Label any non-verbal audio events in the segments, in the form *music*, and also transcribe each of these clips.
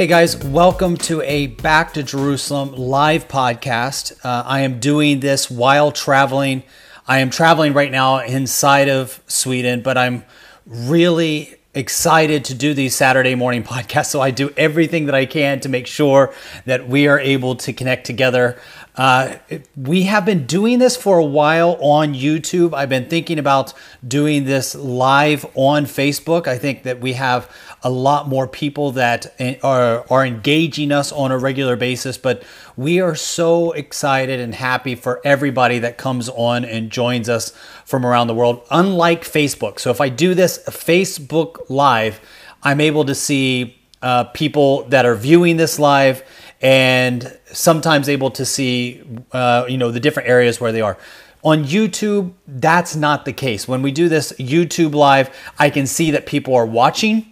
Hey guys, welcome to a Back to Jerusalem live podcast. Uh, I am doing this while traveling. I am traveling right now inside of Sweden, but I'm really excited to do these Saturday morning *laughs* podcasts. So I do everything that I can to make sure that we are able to connect together. Uh, we have been doing this for a while on YouTube. I've been thinking about doing this live on Facebook. I think that we have a lot more people that are, are engaging us on a regular basis, but we are so excited and happy for everybody that comes on and joins us from around the world, unlike Facebook. So if I do this Facebook Live, I'm able to see uh, people that are viewing this live and sometimes able to see uh, you know the different areas where they are. On youtube that's not the case. When we do this youtube live i can see that people are watching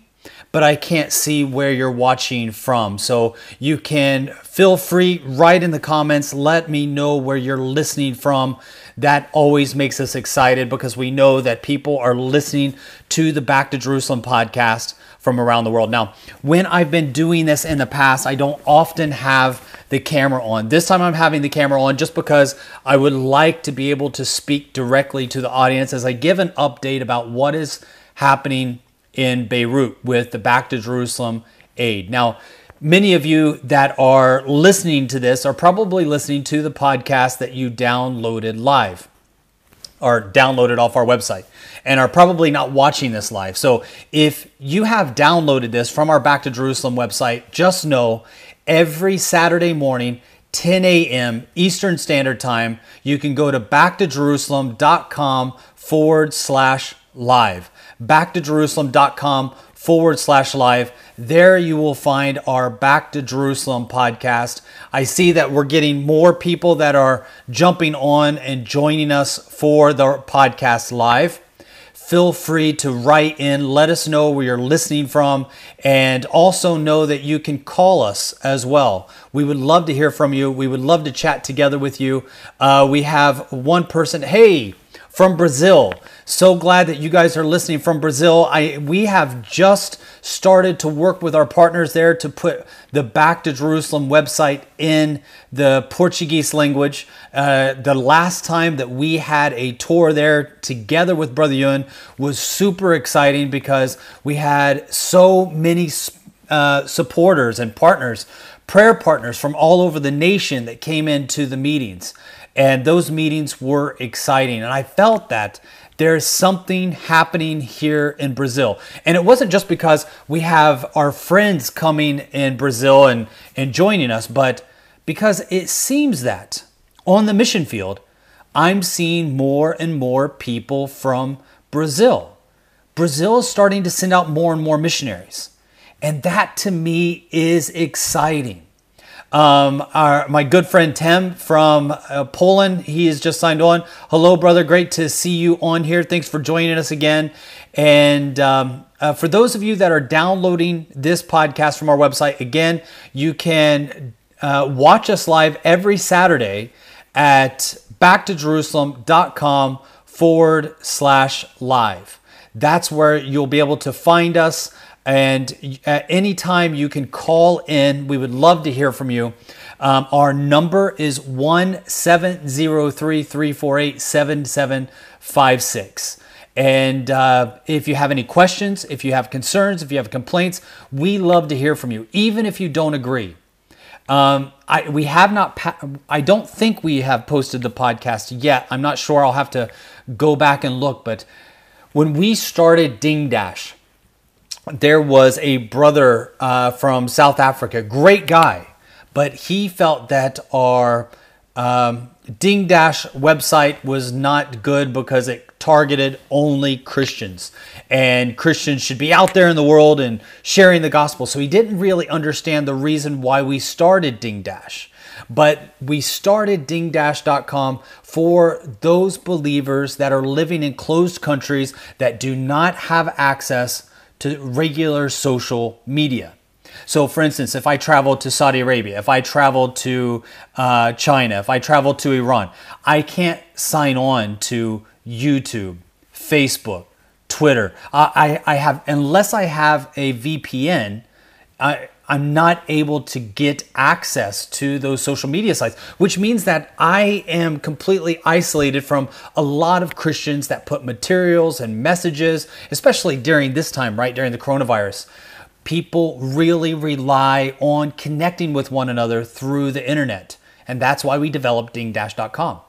but i can't see where you're watching from so you can feel free write in the comments let me know where you're listening from that always makes us excited because we know that people are listening to the back to jerusalem podcast from around the world. Now, when I've been doing this in the past, I don't often have the camera on. This time I'm having the camera on just because I would like to be able to speak directly to the audience as I give an update about what is happening in Beirut with the Back to Jerusalem aid. Now, many of you that are listening to this are probably listening to the podcast that you downloaded live or downloaded off our website and are probably not watching this live. So if you have downloaded this from our Back to Jerusalem website, just know every Saturday morning, 10 a.m. Eastern Standard Time, you can go to backtojerusalem.com forward slash live. Backtojerusalem.com forward slash live. There you will find our Back to Jerusalem podcast. I see that we're getting more people that are jumping on and joining us for the podcast live. Feel free to write in, let us know where you're listening from, and also know that you can call us as well. We would love to hear from you. We would love to chat together with you. Uh, we have one person, hey, from Brazil. So glad that you guys are listening from Brazil. I we have just started to work with our partners there to put the Back to Jerusalem website in the Portuguese language. Uh, the last time that we had a tour there together with Brother Yun was super exciting because we had so many uh, supporters and partners, prayer partners from all over the nation that came into the meetings. And those meetings were exciting. And I felt that there's something happening here in Brazil. And it wasn't just because we have our friends coming in Brazil and, and joining us, but because it seems that on the mission field, I'm seeing more and more people from Brazil. Brazil is starting to send out more and more missionaries. And that to me is exciting. Um, our, my good friend Tim from uh, Poland, he has just signed on. Hello, brother. Great to see you on here. Thanks for joining us again. And um, uh, for those of you that are downloading this podcast from our website, again, you can uh, watch us live every Saturday at backtojerusalem.com forward slash live. That's where you'll be able to find us. And at any time you can call in. We would love to hear from you. Um, our number is 1 348 7756. And uh, if you have any questions, if you have concerns, if you have complaints, we love to hear from you, even if you don't agree. Um, I we have not. Pa- I don't think we have posted the podcast yet. I'm not sure. I'll have to go back and look. But when we started Ding Dash, there was a brother uh, from South Africa, great guy, but he felt that our um, Ding Dash website was not good because it targeted only Christians. And Christians should be out there in the world and sharing the gospel. So he didn't really understand the reason why we started Ding Dash. But we started dingdash.com for those believers that are living in closed countries that do not have access to regular social media. So, for instance, if I travel to Saudi Arabia, if I travel to uh, China, if I travel to Iran, I can't sign on to YouTube, Facebook, Twitter. I, I have, unless I have a VPN, I, I'm not able to get access to those social media sites, which means that I am completely isolated from a lot of Christians that put materials and messages, especially during this time, right? During the coronavirus. People really rely on connecting with one another through the internet. And that's why we developed dingdash.com.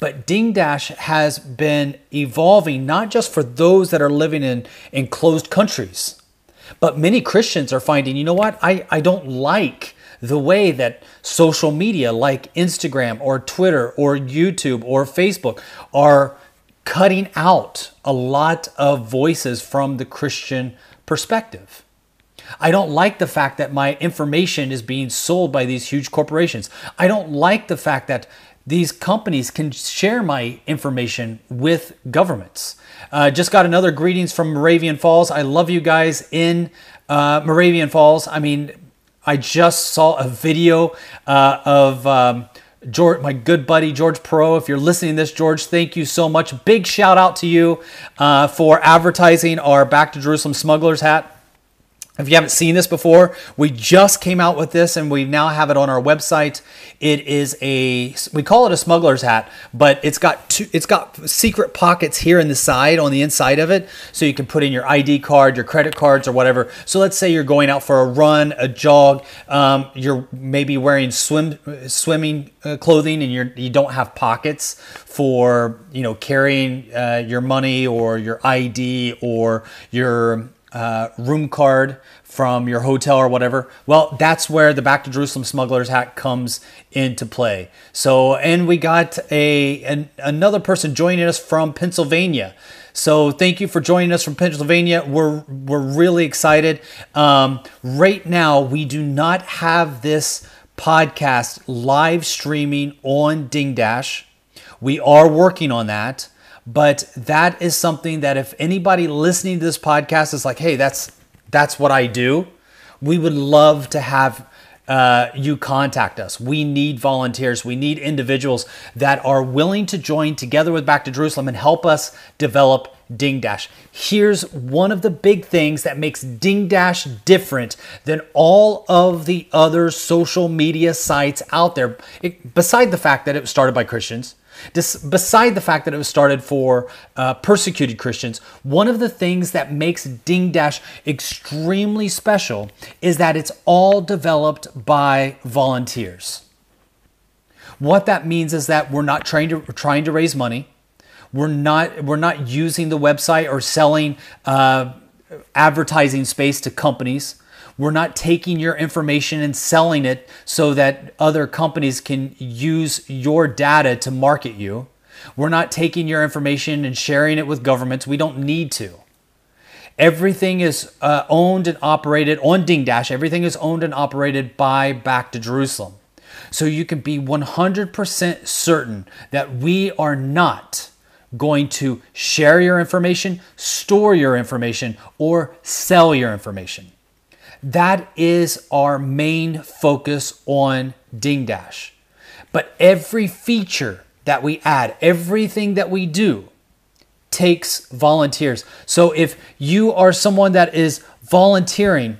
But Dingdash has been evolving not just for those that are living in, enclosed countries but many Christians are finding, you know what? I, I don't like the way that social media like Instagram or Twitter or YouTube or Facebook are cutting out a lot of voices from the Christian perspective. I don't like the fact that my information is being sold by these huge corporations. I don't like the fact that these companies can share my information with governments. Uh, just got another greetings from Moravian Falls. I love you guys in uh, Moravian Falls. I mean, I just saw a video uh, of um, George, my good buddy George Perot. If you're listening to this, George, thank you so much. Big shout out to you uh, for advertising our Back to Jerusalem Smugglers hat. If you haven't seen this before, we just came out with this and we now have it on our website. It is a we call it a smuggler's hat, but it's got two, it's got secret pockets here in the side on the inside of it so you can put in your ID card, your credit cards or whatever. So let's say you're going out for a run, a jog, um, you're maybe wearing swim swimming uh, clothing and you're you don't have pockets for, you know, carrying uh, your money or your ID or your uh, room card from your hotel or whatever, well, that's where the Back to Jerusalem Smuggler's Hat comes into play. So, and we got a an, another person joining us from Pennsylvania. So, thank you for joining us from Pennsylvania. We're we're really excited. Um, right now, we do not have this podcast live streaming on Ding Dash. We are working on that. But that is something that if anybody listening to this podcast is like, hey, that's that's what I do, we would love to have uh, you contact us. We need volunteers. We need individuals that are willing to join together with Back to Jerusalem and help us develop Ding Dash. Here's one of the big things that makes Ding Dash different than all of the other social media sites out there, it, beside the fact that it was started by Christians beside the fact that it was started for uh, persecuted Christians, one of the things that makes Ding Dash extremely special is that it's all developed by volunteers. What that means is that we're not trying to trying to raise money. We're not we're not using the website or selling uh, advertising space to companies. We're not taking your information and selling it so that other companies can use your data to market you. We're not taking your information and sharing it with governments. We don't need to. Everything is uh, owned and operated on Dingdash. Everything is owned and operated by Back to Jerusalem. So you can be 100% certain that we are not going to share your information, store your information, or sell your information. That is our main focus on Dingdash. But every feature that we add, everything that we do, takes volunteers. So if you are someone that is volunteering,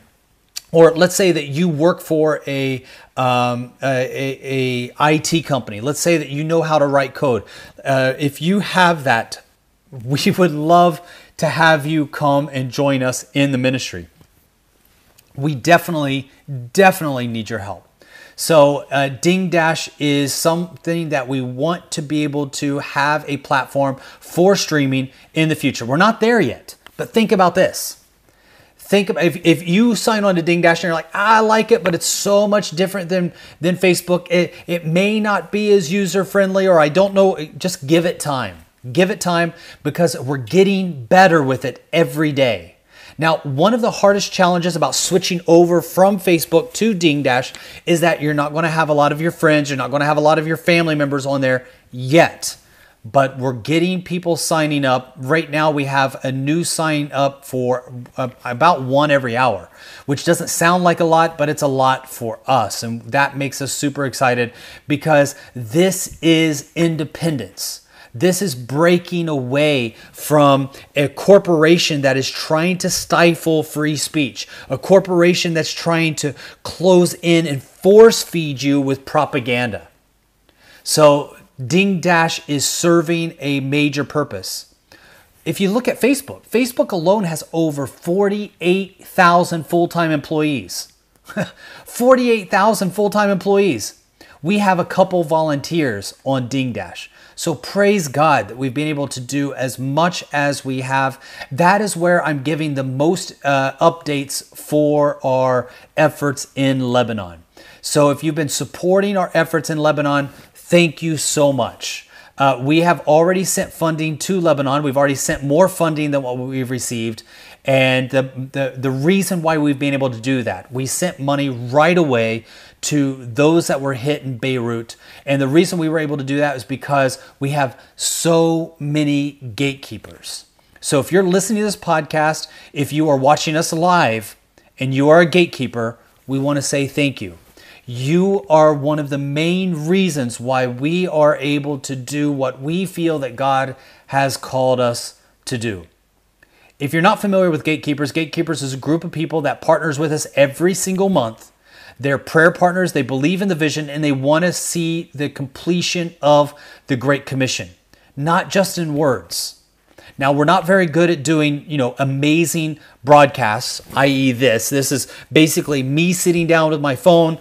or let's say that you work for a, um, a, a, IT company. Let's say that you know how to write code. Uh, if you have that, *laughs* we would love to have you come and join us in the ministry we definitely, definitely need your help. So, uh, Ding Dash is something that we want to be able to have a platform for streaming in the future. We're not there yet, but think about this. Think about if, if you sign on to Ding Dash and you're like, I like it, but it's so much different than, than Facebook. It, it may not be as user friendly, or I don't know. Just give it time. Give it time because we're getting better with it every day. Now, one of the hardest challenges about switching over from Facebook to Dingdash is that you're not going to have a lot of your friends, you're not going to have a lot of your family members on there yet. But we're getting people signing up. Right now, we have a new sign up for uh, about one every hour, which doesn't sound like a lot, but it's a lot for us. And that makes us super excited because this is independence. This is breaking away from a corporation that is trying to stifle free speech, a corporation that's trying to close in and force feed you with propaganda. So, Ding Dash is serving a major purpose. If you look at Facebook, Facebook alone has over 48,000 full time employees. *laughs* 48,000 full time employees. We have a couple volunteers on Ding Dash. So praise God that we've been able to do as much as we have. That is where I'm giving the most uh, updates for our efforts in Lebanon. So if you've been supporting our efforts in Lebanon, thank you so much. Uh, we have already sent funding to Lebanon. We've already sent more funding than what we've received. And the, the, the reason why we've been able to do that, we sent money right away to those that were hit in Beirut. And the reason we were able to do that is because we have so many gatekeepers. So if you're listening to this podcast, if you are watching us live and you are a gatekeeper, we want to say thank you. You are one of the main reasons why we are able to do what we feel that God has called us to do. If you're not familiar with Gatekeepers, Gatekeepers is a group of people that partners with us every single month they're prayer partners, they believe in the vision, and they want to see the completion of the Great Commission, not just in words. Now, we're not very good at doing, you know, amazing broadcasts, i.e., this. This is basically me sitting down with my phone,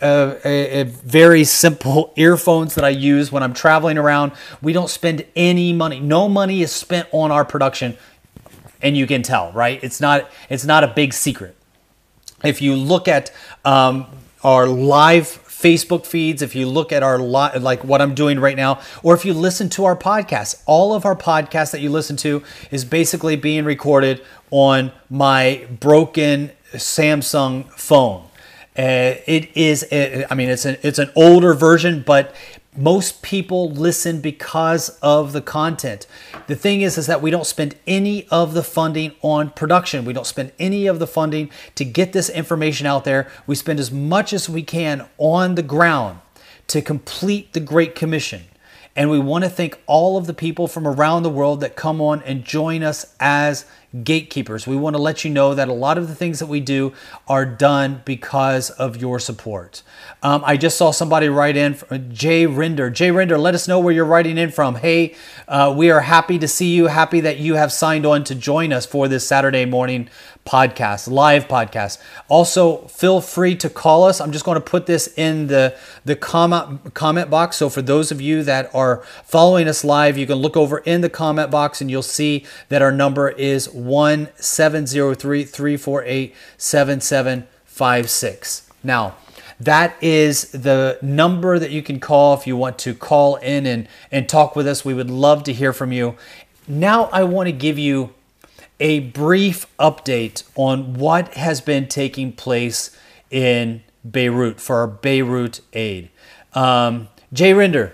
uh, a, a very simple *laughs* earphones that I use when I'm traveling around. We don't spend any money. No money is spent on our production, and you can tell, right? It's not. It's not a big secret if you look at um, our live Facebook feeds, if you look at our li- like what I'm doing right now, or if you listen to our podcast, all of our podcasts that you listen to is basically being recorded on my broken Samsung phone. Uh, it is, I mean, it's an it's an older version, but most people listen because of the content. The thing is is that we don't spend any of the funding on production. We don't spend any of the funding to get this information out there. We spend as much as we can on the ground to complete the great commission. And we want to thank all of the people from around the world that come on and join us as gatekeepers. We want to let you know that a lot of the things that we do are done because of your support. Um, I just saw somebody write in, Jay Rinder. Jay Rinder, let us know where you're writing in from. Hey, uh, we are happy to see you, happy that you have signed on to join us for this Saturday morning podcast, live podcast. Also, feel free to call us. I'm just going to put this in the, the comment, comment box. So, for those of you that are following us live, you can look over in the comment box and you'll see that our number is 1703 348 7756. Now, that is the number that you can call if you want to call in and, and talk with us. We would love to hear from you. Now, I want to give you a brief update on what has been taking place in Beirut for our Beirut aid. Um, Jay Rinder,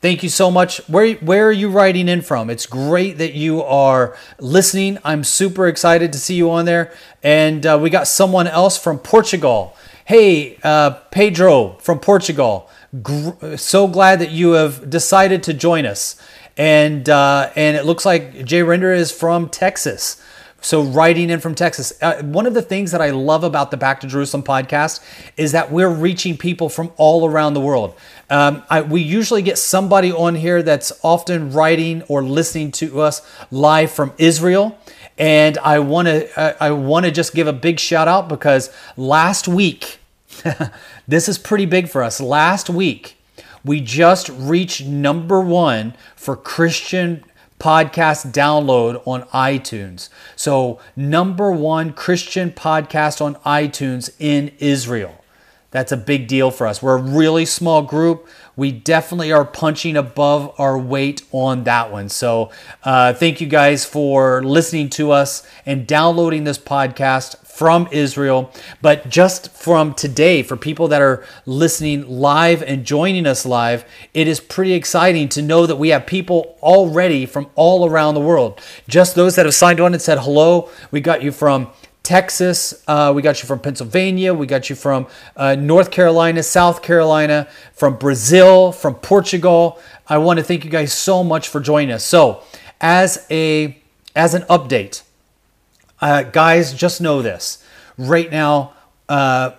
Thank you so much. Where, where are you writing in from? It's great that you are listening. I'm super excited to see you on there. And uh, we got someone else from Portugal. Hey, uh, Pedro from Portugal. Gr- so glad that you have decided to join us. And, uh, and it looks like Jay Render is from Texas. So, writing in from Texas. Uh, one of the things that I love about the Back to Jerusalem podcast is that we're reaching people from all around the world. Um, I, we usually get somebody on here that's often writing or listening to us live from Israel. And I want to I want to just give a big shout out because last week, *laughs* this is pretty big for us. Last week, we just reached number one for Christian podcast download on iTunes. So, number one Christian podcast on iTunes in Israel. That's a big deal for us. We're a really small group. We definitely are punching above our weight on that one. So, uh, thank you guys for listening to us and downloading this podcast from Israel. But just from today, for people that are listening live and joining us live, it is pretty exciting to know that we have people already from all around the world. Just those that have signed on and said hello, we got you from Texas. Uh, we got you from Pennsylvania. We got you from uh, North Carolina, South Carolina, from Brazil, from Portugal. I want to thank you guys so much for joining us. So, as a as an update, uh, guys, just know this. Right now, uh,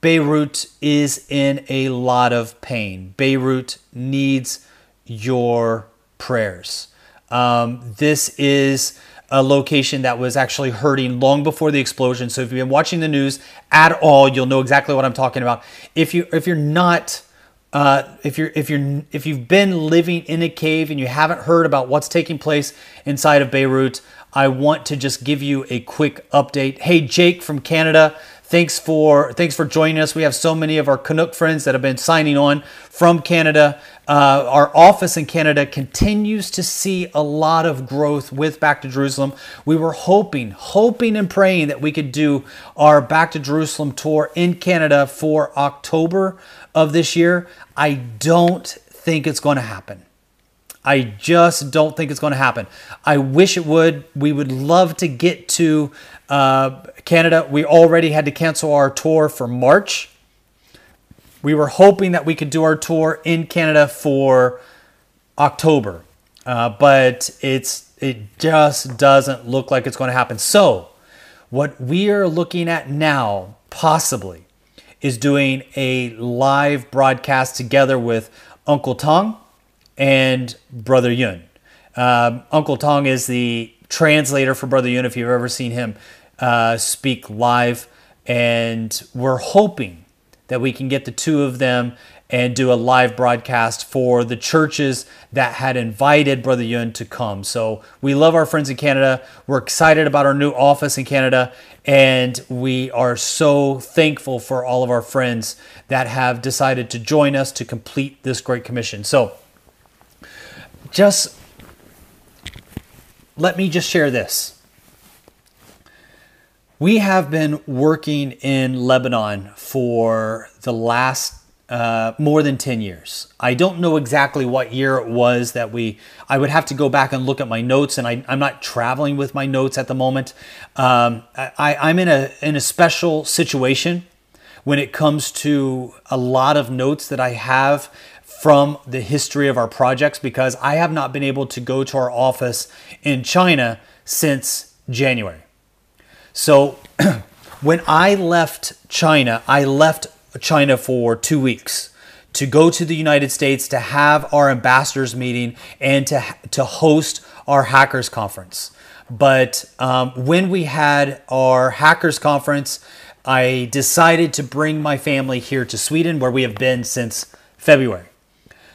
Beirut is in a lot of pain. Beirut needs your prayers. Um, this is a location that was actually hurting long before the explosion. So if you've been watching the news at all, you'll know exactly what I'm talking about. If you if you're not uh, if you're if you're if you've been living in a cave and you haven't heard about what's taking place inside of Beirut, I want to just give you a quick update. Hey, Jake from Canada, thanks for thanks for joining us. We have so many of our Canuck friends that have been signing on from Canada. Uh, our office in Canada continues to see a lot of growth with Back to Jerusalem. We were hoping, hoping and praying that we could do our Back to Jerusalem tour in Canada for October of this year. I don't think it's going to happen. I just don't think it's going to happen. I wish it would. We would love to get to uh, Canada. We already had to cancel our tour for March. We were hoping that we could do our tour in Canada for October, uh, but it's it just doesn't look like it's going to happen. So, what we are looking at now, possibly, is doing a live broadcast together with Uncle Tong and Brother Yun. Um, Uncle Tong is the translator for Brother Yun, if you've ever seen him uh, speak live. And we're hoping that we can get the two of them and do a live broadcast for the churches that had invited Brother Yun to come. So we love our friends in Canada. We're excited about our new office in Canada. And we are so thankful for all of our friends that have decided to join us to complete this great commission. So, just let me just share this. We have been working in Lebanon for the last uh, more than 10 years. I don't know exactly what year it was that we, I would have to go back and look at my notes, and I, am not traveling with my notes at the moment. Um, I, I'm in a, in a special situation when it comes to a lot of notes that I have from the history of our projects because I have not been able to go to our office in China since January. So *clears throat* when I left China, I left China for two weeks to go to the United States to have our ambassadors meeting and to, to host our hackers conference. But um, when we had our hackers conference, I decided to bring my family here to Sweden, where we have been since February.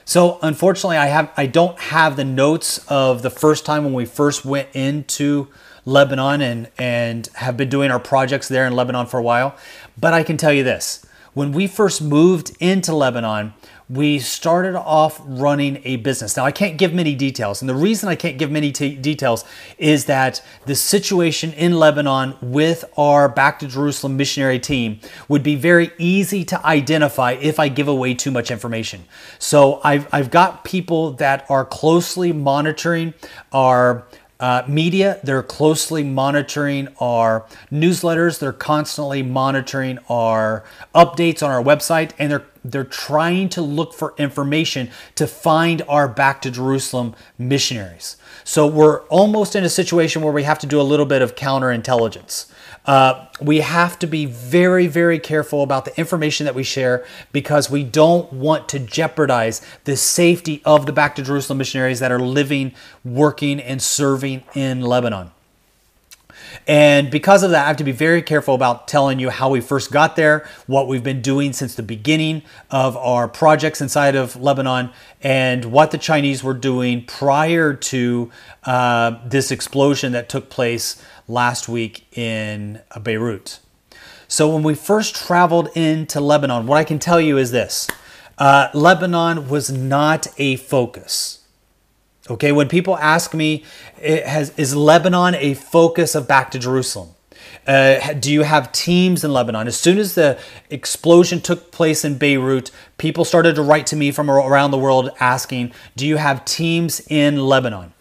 So unfortunately, I have I don't have the notes of the first time when we first went into Lebanon and and have been doing our projects there in Lebanon for a while. But I can tell you this: when we first moved into Lebanon, we started off running a business. Now, I can't give many details. And the reason I can't give many t- details is that the situation in Lebanon with our Back to Jerusalem missionary team would be very easy to identify if I give away too much information. So I've, I've got people that are closely monitoring our uh, media, they're closely monitoring our newsletters. They're constantly monitoring our updates on our website, and they're they're trying to look for information to find our back to Jerusalem missionaries. So we're almost in a situation where we have to do a little bit of counterintelligence. Uh, we have to be very, very careful about the information that we share because we don't want to jeopardize the safety of the Back to Jerusalem missionaries that are living, working, and serving in Lebanon. And because of that, I have to be very careful about telling you how we first got there, what we've been doing since the beginning of our projects inside of Lebanon, and what the Chinese were doing prior to uh, this explosion that took place last week in Beirut. So, when we first traveled into Lebanon, what I can tell you is this Uh, Lebanon was not a focus. Okay, when people ask me, has, is Lebanon a focus of Back to Jerusalem? Uh, do you have teams in Lebanon? As soon as the explosion took place in Beirut, people started to write to me from around the world asking, Do you have teams in Lebanon?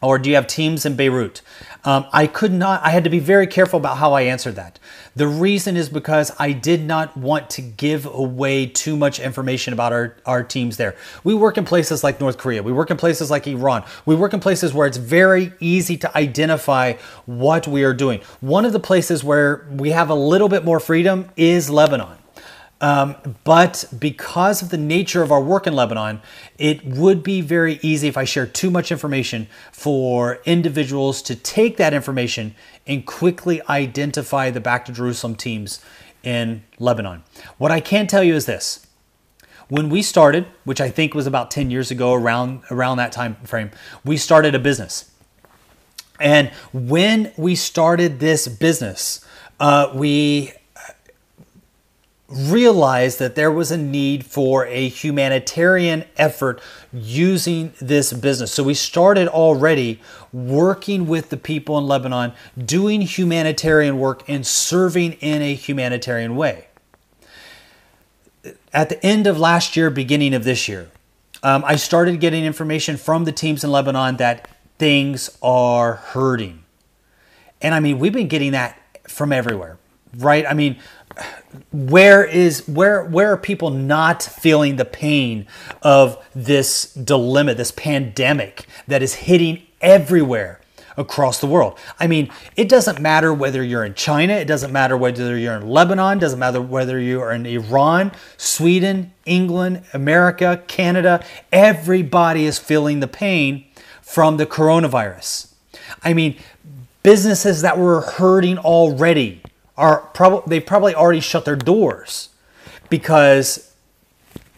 Or do you have teams in Beirut? Um, I could not, I had to be very careful about how I answered that. The reason is because I did not want to give away too much information about our, our teams there. We work in places like North Korea, we work in places like Iran, we work in places where it's very easy to identify what we are doing. One of the places where we have a little bit more freedom is Lebanon. Um, but because of the nature of our work in Lebanon, it would be very easy if I share too much information for individuals to take that information and quickly identify the Back to Jerusalem teams in Lebanon. What I can tell you is this. When we started, which I think was about 10 years ago around around that time frame, we started a business. And when we started this business, uh, we realized that there was a need for a humanitarian effort using this business. So we started already working with the people in Lebanon, doing humanitarian work and serving in a humanitarian way. At the end of last year, beginning of this year, um, I started getting information from the teams in Lebanon that things are hurting. And I mean, we've been getting that from everywhere, right? I mean, where is where where are people not feeling the pain of this dilemma this pandemic that is hitting everywhere across the world? I mean it doesn't matter whether you're in china it doesn't matter whether you're in lebanon doesn't matter whether you are in iran sweden england america canada everybody is feeling the pain from the coronavirus. I mean businesses that were hurting already are probably they've probably already shut their doors because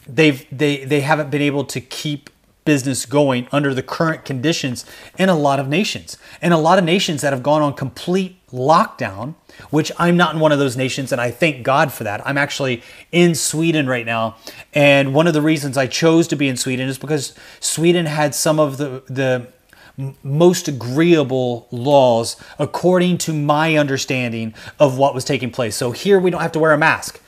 they've they they haven't been able to keep business going under the current conditions in a lot of nations. And a lot of nations that have gone on complete lockdown, which I'm not in one of those nations, and I thank God for that. I'm actually in Sweden right now. And one of the reasons I chose to be in Sweden is because Sweden had some of the, the most agreeable laws according to my understanding of what was taking place. So here we don't have to wear a mask.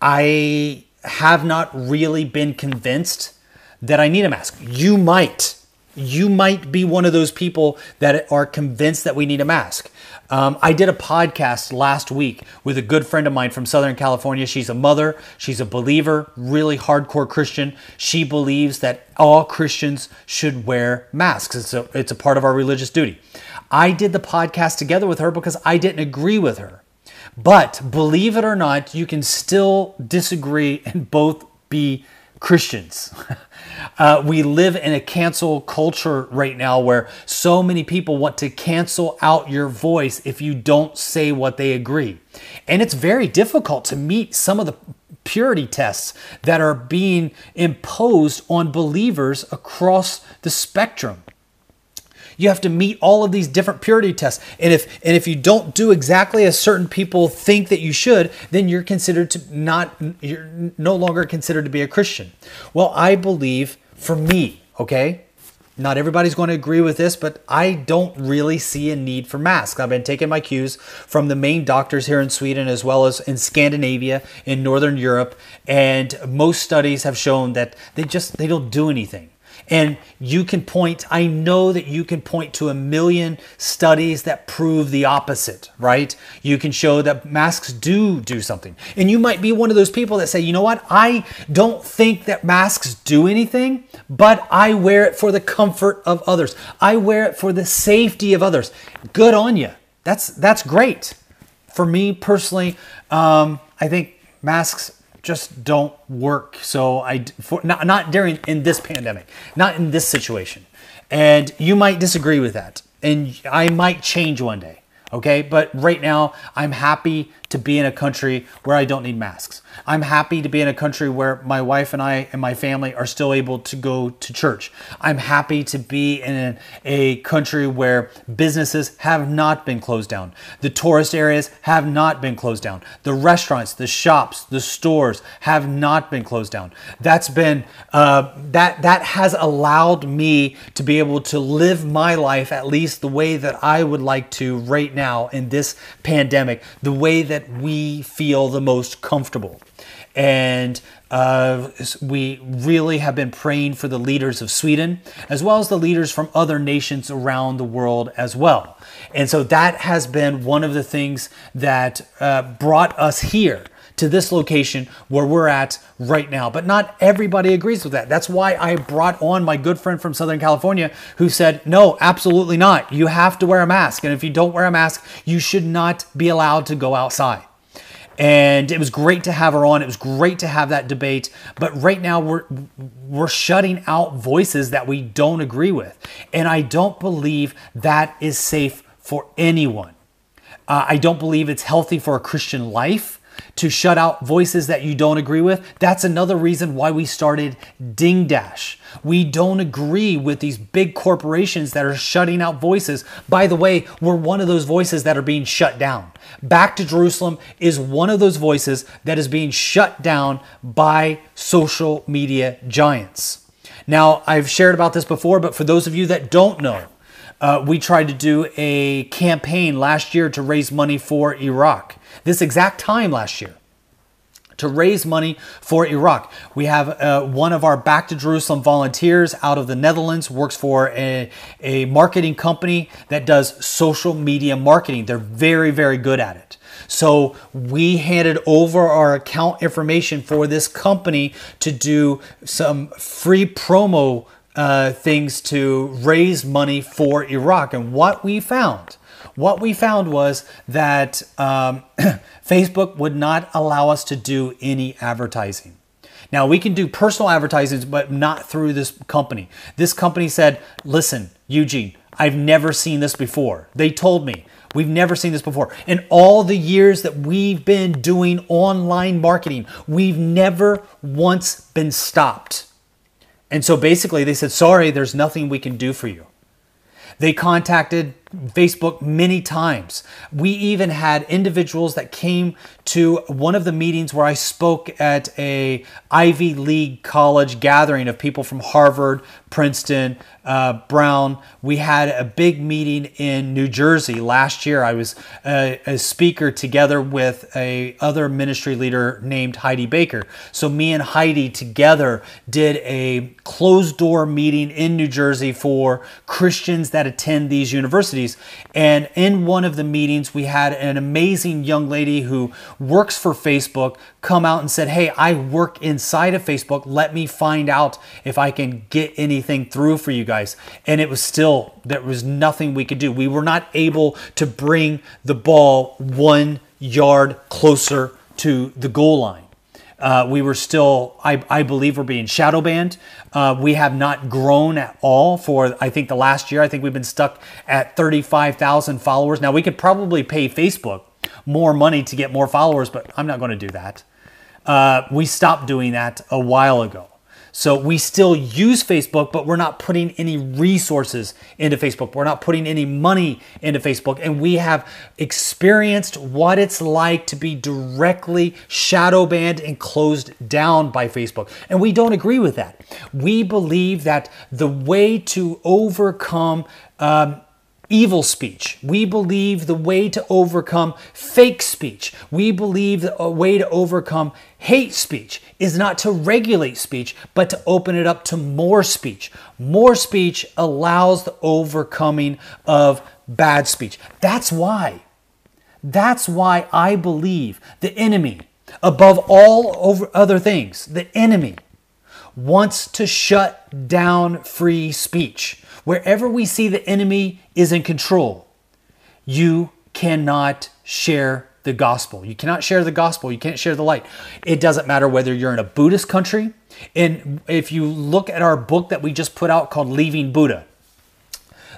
I have not really been convinced that I need a mask. You might. You might be one of those people that are convinced that we need a mask. Um, I did a podcast last week with a good friend of mine from Southern California. She's a mother, she's a believer, really hardcore Christian. She believes that all Christians should wear masks, it's a, it's a part of our religious duty. I did the podcast together with her because I didn't agree with her. But believe it or not, you can still disagree and both be Christians. *laughs* Uh, we live in a cancel culture right now where so many people want to cancel out your voice if you don't say what they agree. And it's very difficult to meet some of the purity tests that are being imposed on believers across the spectrum. You have to meet all of these different purity tests. And if and if you don't do exactly as certain people think that you should, then you're considered to not you're no longer considered to be a Christian. Well, I believe for me, okay? Not everybody's going to agree with this, but I don't really see a need for masks. I've been taking my cues from the main doctors here in Sweden as well as in Scandinavia, in Northern Europe, and most studies have shown that they just they don't do anything. And you can point, I know that you can point to a million studies that prove the opposite, right? You can show that masks do do something. And you might be one of those people that say, you know what? I don't think that masks do anything, but I wear it for the comfort of others. I wear it for the safety of others. Good on you. That's, that's great. For me personally, um, I think masks just don't work. So I for, not not during in this pandemic, not in this situation. And you might disagree with that, and I might change one day. Okay, but right now I'm happy to be in a country where I don't need masks. I'm happy to be in a country where my wife and I and my family are still able to go to church. I'm happy to be in a country where businesses have not been closed down. The tourist areas have not been closed down. The restaurants, the shops, the stores have not been closed down. That's been uh, that that has allowed me to be able to live my life at least the way that I would like to right now in this pandemic, the way that we feel the most comfortable. And uh, we really have been praying for the leaders of Sweden, as well as the leaders from other nations around the world as well. And so that has been one of the things that uh, brought us here to this location where we're at right now. But not everybody agrees with that. That's why I brought on my good friend from Southern California who said, no, absolutely not. You have to wear a mask. And if you don't wear a mask, you should not be allowed to go outside. And it was great to have her on. It was great to have that debate. But right now we're we're shutting out voices that we don't agree with. And I don't believe that is safe for anyone. Uh, I don't believe it's healthy for a Christian life to shut out voices that you don't agree with. That's another reason why we started Ding Dash. We don't agree with these big corporations that are shutting out voices. By the way, we're one of those voices that are being shut down. Back to Jerusalem is one of those voices that is being shut down by social media giants. Now, I've shared about this before, but for those of you that don't know, uh, we tried to do a campaign last year to raise money for Iraq this exact time last year to raise money for Iraq. We have uh, one of our Back to Jerusalem volunteers out of the Netherlands, works for a, a marketing company that does social media marketing. They're very, very good at it. So we handed over our account information for this company to do some free promo uh, things to raise money for Iraq. And what we found what we found was that um, *clears throat* Facebook would not allow us to do any advertising. Now, we can do personal advertising, but not through this company. This company said, listen, Eugene, I've never seen this before. They told me, We've never seen this before. In all the years that we've been doing online marketing, we've never once been stopped. And so basically, they said, sorry, there's nothing we can do for you. They contacted Facebook many times. We even had individuals that came to one of the meetings where I spoke at a Ivy League college gathering of people from Harvard, Princeton, uh, Brown. We had a big meeting in New Jersey last year. I was a, a speaker together with a other ministry leader named Heidi Baker. So me and Heidi together did a closed door meeting in New Jersey for Christians that attend these universities. And in one of the meetings, we had an amazing young lady who works for Facebook come out and said, Hey, I work inside of Facebook. Let me find out if I can get anything through for you guys. And it was still, there was nothing we could do. We were not able to bring the ball one yard closer to the goal line. Uh, we were still, I, I, believe, we're being shadow banned. Uh, we have not grown at all for, I think, the last year. I think we've been stuck at 35,000 followers. Now, we could probably pay Facebook more money to get more followers, but I'm not going to do that. Uh, we stopped doing that a while ago. So we still use Facebook, but we're not putting any resources into Facebook. We're not putting any money into Facebook. And we have experienced what it's like to be directly shadow banned and closed down by Facebook. And we don't agree with that. We believe that the way to overcome um, evil speech. We believe the way to overcome fake speech. We believe the uh, way to overcome hate speech is not to regulate speech, but to open it up to more speech. More speech allows the overcoming of bad speech. That's why. That's why I believe the enemy, above all over other things, the enemy wants to shut down free speech. Wherever we see the enemy is in control, you cannot share the gospel. You cannot share the gospel. You can't share the light. It doesn't matter whether you're in a Buddhist country. And if you look at our book that we just put out called Leaving Buddha,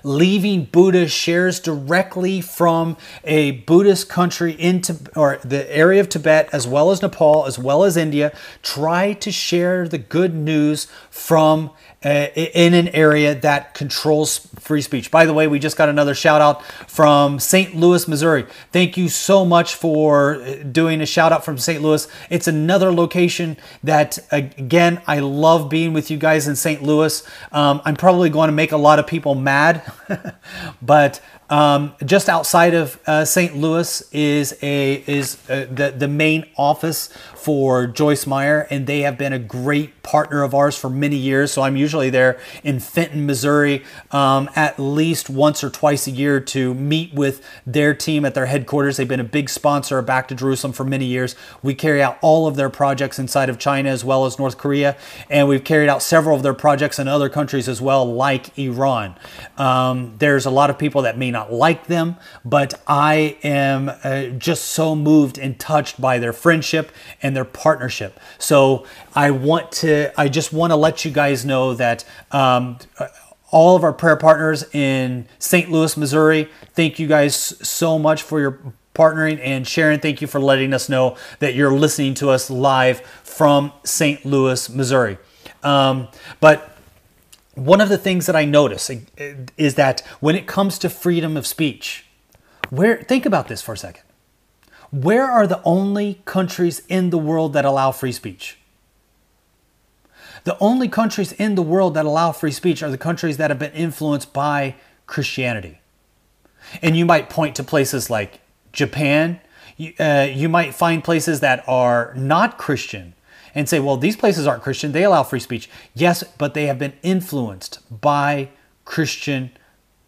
Leaving Buddha shares directly from a Buddhist country into or the area of Tibet as well as Nepal as well as India. Try to share the good news from in an area that controls free speech. By the way, we just got another shout out from St. Louis, Missouri. Thank you so much for uh, doing a shout out from St. Louis. It's another location that, again, I love being with you guys in St. Louis. Um, I'm probably going to make a lot of people mad, *laughs* but um, just outside of uh, St. Louis is a is uh, the the main office for Joyce Meyer, and they have been a great partner of ours for many years. So I'm usually there in Fenton, Missouri, um, at least once or twice a year to meet with their team at their headquarters. They've been a big sponsor of Back to Jerusalem for many years. We carry out all of their projects inside of China as well as North Korea, and we've carried out several of their projects in other countries as well, like Iran. Um, there's a lot of people that may not like them, but I am uh, just so moved and touched by their friendship and their partnership. So I want to, I just want to let you guys know that. Um, all of our prayer partners in St. Louis, Missouri, thank you guys so much for your partnering. And Sharon, thank you for letting us know that you're listening to us live from St. Louis, Missouri. Um, but one of the things that I notice is that when it comes to freedom of speech, where think about this for a second. Where are the only countries in the world that allow free speech? The only countries in the world that allow free speech are the countries that have been influenced by Christianity. And you might point to places like Japan. You, uh, you might find places that are not Christian and say, well, these places aren't Christian, they allow free speech. Yes, but they have been influenced by Christian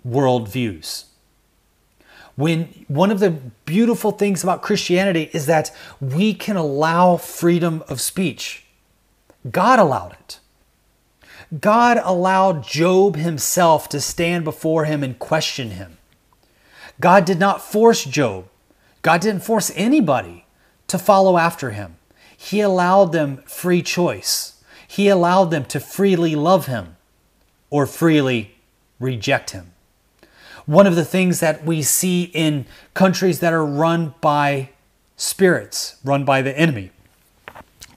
worldviews. When one of the beautiful things about Christianity is that we can allow freedom of speech. God allowed it. God allowed Job himself to stand before him and question him. God did not force Job. God didn't force anybody to follow after him. He allowed them free choice. He allowed them to freely love Him or freely reject Him. One of the things that we see in countries that are run by spirits, run by the enemy,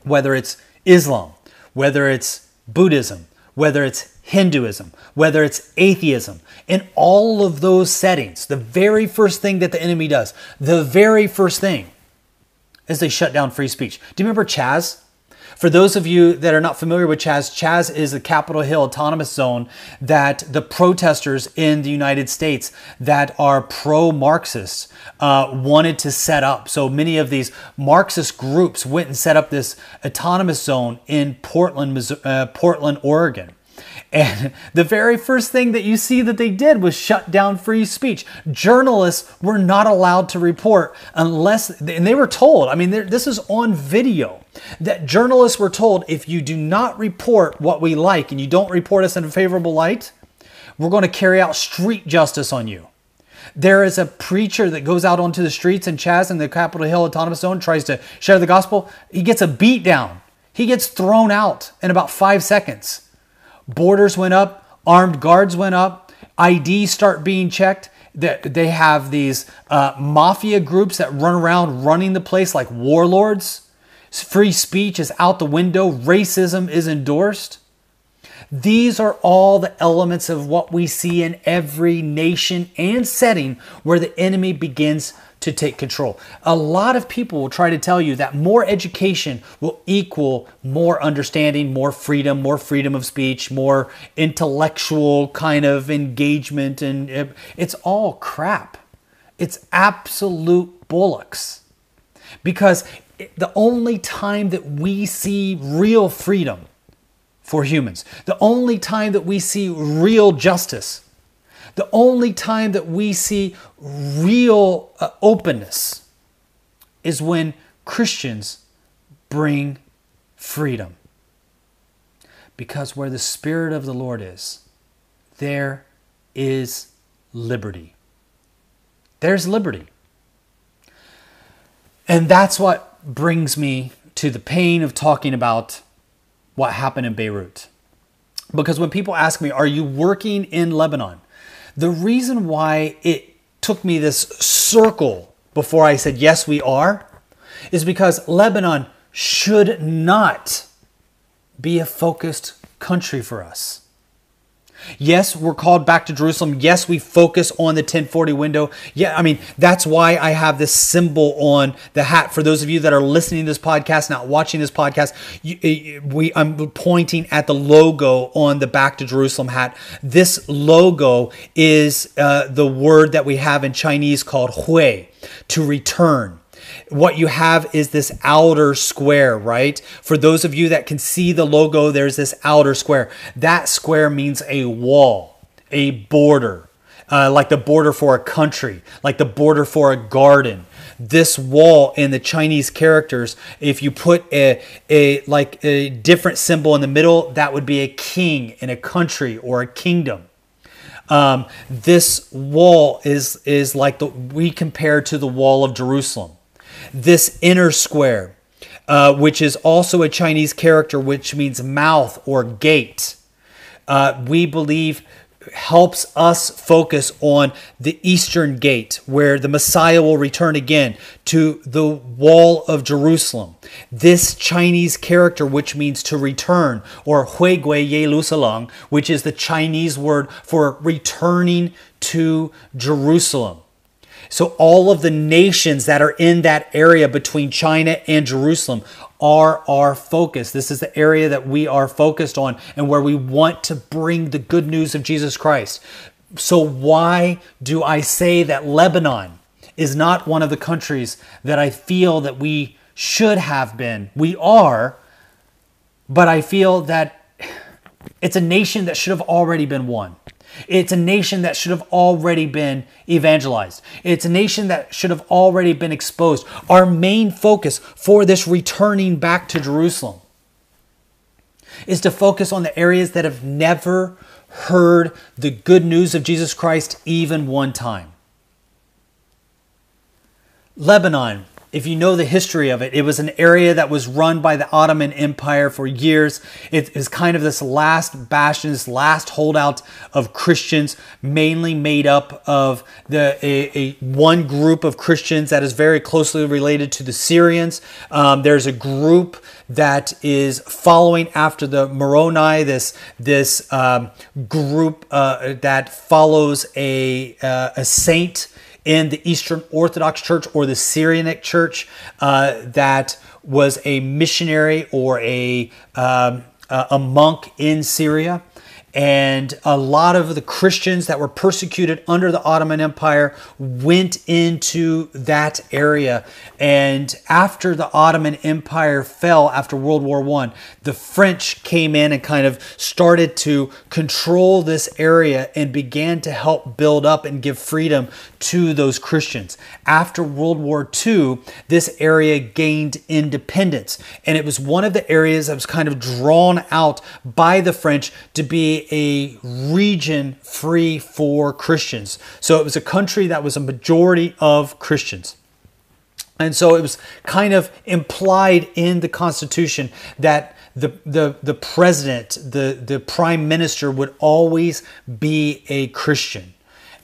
whether it's Islam, whether it's Buddhism, whether it's Hinduism, whether it's atheism, in all of those settings, the very first thing that the enemy does, the very first thing is they shut down free speech. Do you remember Chaz? For those of you that are not familiar with Chaz, Chaz is the Capitol Hill Autonomous Zone that the protesters in the United States that are pro Marxists uh, wanted to set up. So many of these Marxist groups went and set up this autonomous zone in Portland, uh, Portland, Oregon. And the very first thing that you see that they did was shut down free speech. Journalists were not allowed to report unless, and they were told, I mean, this is on video, that journalists were told if you do not report what we like and you don't report us in a favorable light, we're going to carry out street justice on you. There is a preacher that goes out onto the streets in Chaz in the Capitol Hill Autonomous Zone, tries to share the gospel. He gets a beat down. He gets thrown out in about five seconds. Borders went up, armed guards went up, IDs start being checked. They have these uh, mafia groups that run around running the place like warlords. Free speech is out the window, racism is endorsed. These are all the elements of what we see in every nation and setting where the enemy begins to take control. A lot of people will try to tell you that more education will equal more understanding, more freedom, more freedom of speech, more intellectual kind of engagement. And it's all crap. It's absolute bullocks. Because the only time that we see real freedom for humans, the only time that we see real justice, the only time that we see real uh, openness is when Christians bring freedom. Because where the Spirit of the Lord is, there is liberty. There's liberty. And that's what brings me to the pain of talking about what happened in Beirut. Because when people ask me, Are you working in Lebanon? The reason why it took me this circle before I said, yes, we are, is because Lebanon should not be a focused country for us. Yes, we're called back to Jerusalem. Yes, we focus on the 1040 window. Yeah, I mean, that's why I have this symbol on the hat. For those of you that are listening to this podcast, not watching this podcast, you, eh, we I'm pointing at the logo on the back to Jerusalem hat. This logo is uh, the word that we have in Chinese called hui, to return what you have is this outer square, right? For those of you that can see the logo, there's this outer square. That square means a wall, a border, uh, like the border for a country, like the border for a garden. This wall in the Chinese characters, if you put a, a like a different symbol in the middle, that would be a king in a country or a kingdom. Um, this wall is is like the we compare to the wall of Jerusalem this inner square, uh, which is also a Chinese character, which means mouth or gate, uh, we believe helps us focus on the eastern gate where the Messiah will return again to the wall of Jerusalem. This Chinese character, which means to return, or Hui Gui Ye which is the Chinese word for returning to Jerusalem. So all of the nations that are in that area between China and Jerusalem are our focus. This is the area that we are focused on and where we want to bring the good news of Jesus Christ. So why do I say that Lebanon is not one of the countries that I feel that we should have been? We are, but I feel that it's a nation that should have already been won. It's a nation that should have already been evangelized. It's a nation that should have already been exposed. Our main focus for this returning back to Jerusalem is to focus on the areas that have never heard the good news of Jesus Christ even one time. Lebanon if you know the history of it, it was an area that was run by the Ottoman Empire for years. It is kind of this last bastion, this last holdout of Christians, mainly made up of the a, a one group of Christians that is very closely related to the Syrians. Um, there's a group that is following after the Moroni, this this um, group uh, that follows a uh, a saint in the Eastern Orthodox Church or the Syrianic Church uh, that was a missionary or a, um, a monk in Syria. And a lot of the Christians that were persecuted under the Ottoman Empire went into that area. And after the Ottoman Empire fell after World War I, the French came in and kind of started to control this area and began to help build up and give freedom to those Christians. After World War II, this area gained independence. And it was one of the areas that was kind of drawn out by the French to be a region free for Christians. So it was a country that was a majority of Christians. And so it was kind of implied in the Constitution that the, the, the president, the, the prime minister would always be a Christian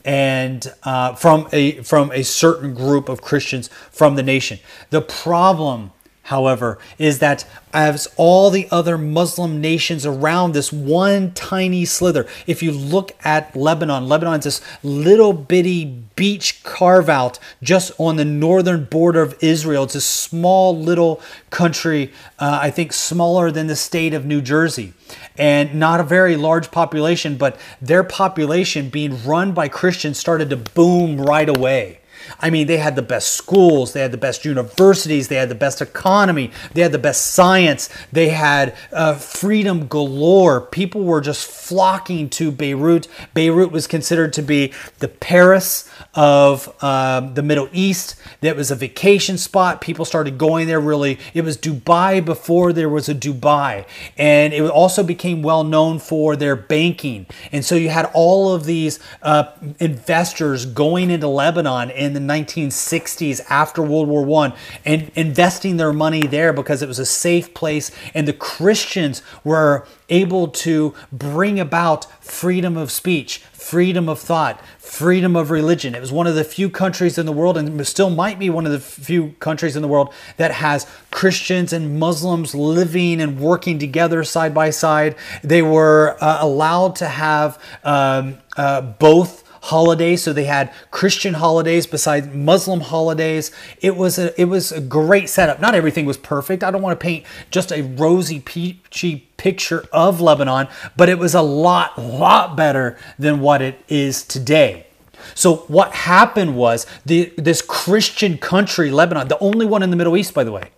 and uh, from a from a certain group of Christians from the nation. The problem however, is that as all the other Muslim nations around this one tiny slither, if you look at Lebanon, Lebanon's this little bitty beach carve out just on the northern border of Israel. It's a small little country, uh, I think smaller than the state of New Jersey. And not a very large population, but their population being run by Christians started to boom right away. I mean, they had the best schools, they had the best universities, they had the best economy, they had the best science, they had uh, freedom galore. People were just flocking to Beirut. Beirut was considered to be the Paris of um, the Middle East. That was a vacation spot. People started going there really. It was Dubai before there was a Dubai. And it also became well known for their banking. And so you had all of these uh, investors going into Lebanon and the 1960s after World War One and investing their money there because it was a safe place and the Christians were able to bring about freedom of speech, freedom of thought, freedom of religion. It was one of the few countries in the world, and still might be one of the few countries in the world, that has Christians and Muslims living and working together side by side. They were uh, allowed to have um, uh, both holidays. So they had christian holidays besides muslim holidays. It was a it was a great setup. Not everything was perfect. I don't want to paint just a rosy peachy picture of lebanon but it was a lot lot better than what it is today. So what happened was the this christian country lebanon the only one in the middle east by the way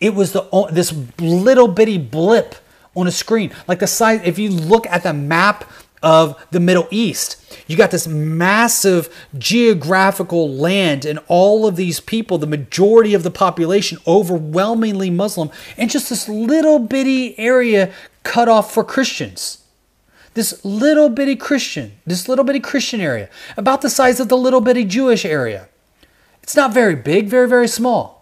it was the this little bitty blip on a screen. Like the size if you look at the map of the Middle East. You got this massive geographical land and all of these people, the majority of the population, overwhelmingly Muslim, and just this little bitty area cut off for Christians. This little bitty Christian, this little bitty Christian area, about the size of the little bitty Jewish area. It's not very big, very, very small.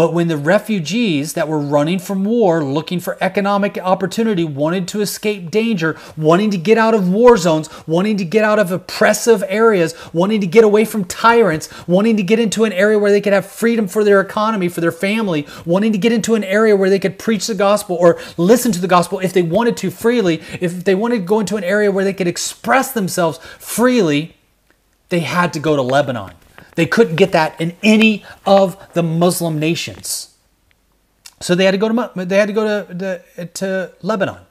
But when the refugees that were running from war, looking for economic opportunity, wanted to escape danger, wanting to get out of war zones, wanting to get out of oppressive areas, wanting to get away from tyrants, wanting to get into an area where they could have freedom for their economy, for their family, wanting to get into an area where they could preach the gospel or listen to the gospel if they wanted to freely, if they wanted to go into an area where they could express themselves freely, they had to go to Lebanon. They couldn't get that in any of the Muslim nations. So they had to go to they had to go to, to, Lebanon.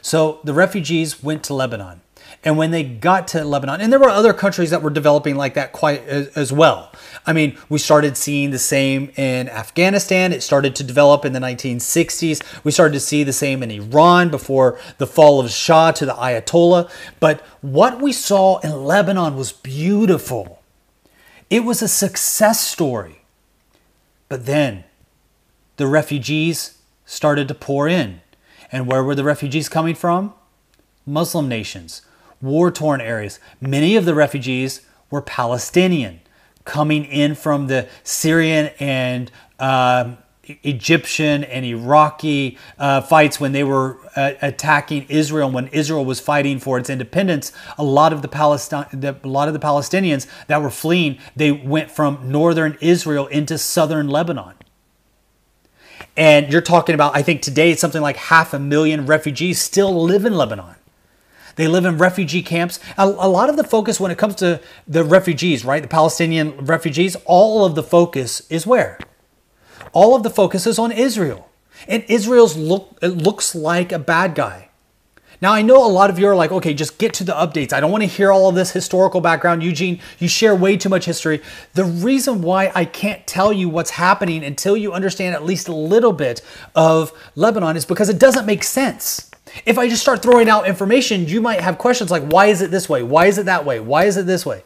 So the refugees went to Lebanon. And when they got to Lebanon, and there were other countries that were developing like that quite as, as, well. I mean, we started seeing the same in Afghanistan. It started to develop in the 1960s. We started to see the same in Iran before the fall of Shah to the Ayatollah. But what we saw in Lebanon was beautiful. It was a success story. But then the refugees started to pour in. And where were the refugees coming from? Muslim nations, war torn areas. Many of the refugees were Palestinian, coming in from the Syrian and uh, Egyptian and Iraqi uh, fights when they were uh, attacking Israel when Israel was fighting for its independence. A lot of the Palestine, a lot of the Palestinians that were fleeing, they went from northern Israel into southern Lebanon. And you're talking about, I think today it's something like half a million refugees still live in Lebanon. They live in refugee camps. A, a, lot of the focus when it comes to the refugees, right? The Palestinian refugees, all of the focus is where? All of the focus is on Israel. And Israel's look it looks like a bad guy. Now I know a lot of you are like, okay, just get to the updates. I don't want to hear all of this historical background. Eugene, you share way too much history. The reason why I can't tell you what's happening until you understand at least a little bit of Lebanon is because it doesn't make sense. If I just start throwing out information, you might have questions like, why is it this way? Why is it that way? Why is it this way?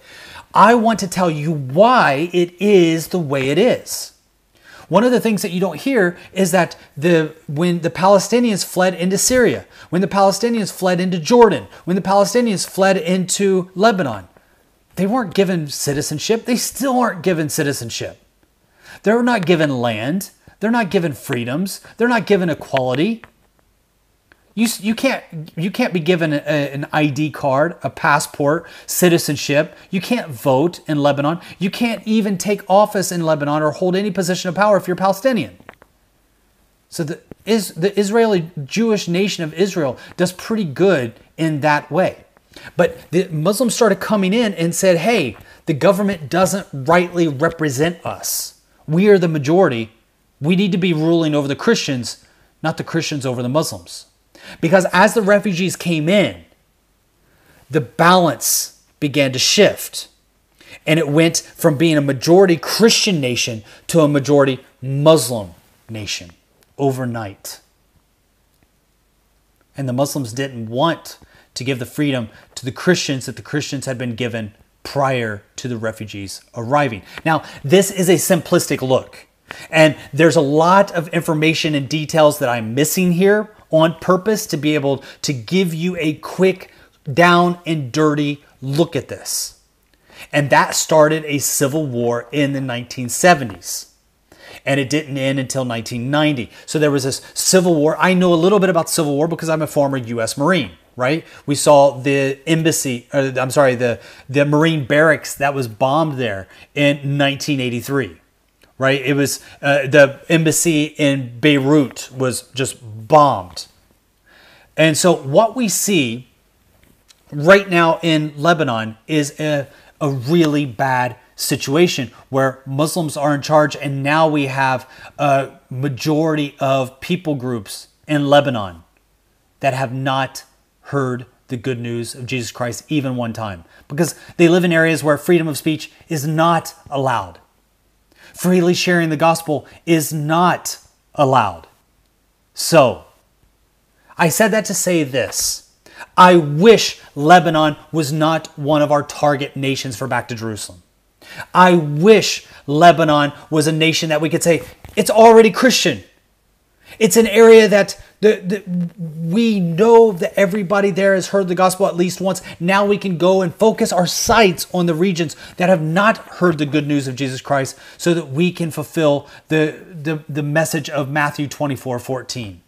I want to tell you why it is the way it is. One of the things that you don't hear is that the when the Palestinians fled into Syria, when the Palestinians fled into Jordan, when the Palestinians fled into Lebanon, they weren't given citizenship. They still aren't given citizenship. They're not given land. They're not given freedoms. They're not given equality. You, you can't you can't be given a, an ID card, a passport, citizenship. You can't vote in Lebanon. You can't even take office in Lebanon or hold any position of power if you're Palestinian. So the is the Israeli Jewish nation of Israel does pretty good in that way. But the Muslims started coming in and said, "Hey, the government doesn't rightly represent us. We are the majority. We need to be ruling over the Christians, not the Christians over the Muslims." Because as the refugees came in, the balance began to shift. And it went from being a majority Christian nation to a majority Muslim nation overnight. And the Muslims didn't want to give the freedom to the Christians that the Christians had been given prior to the refugees arriving. Now, this is a simplistic look. And there's a lot of information and details that I'm missing here on purpose to be able to give you a quick, down and dirty look at this. And that started a civil war in the 1970s. And it didn't end until 1990. So there was this civil war. I know a little bit about civil war because I'm a former U.S. Marine right? We saw the embassy, or I'm sorry, the, the Marine barracks that was bombed there in 1983, right? It was uh, the embassy in Beirut was just bombed. And so what we see right now in Lebanon is a, a really bad situation where Muslims are in charge, and now we have a majority of people groups in Lebanon that have not heard the good news of Jesus Christ even one time because they live in areas where freedom of speech is not allowed. Freely sharing the gospel is not allowed. So, I said that to say this. I wish Lebanon was not one of our target nations for Back to Jerusalem. I wish Lebanon was a nation that we could say, it's already Christian. It's an area that the, the, we know that everybody there has heard the gospel at least once. Now we can go and focus our sights on the regions that have not heard the good news of Jesus Christ so that we can fulfill the, the, the message of Matthew 24 14.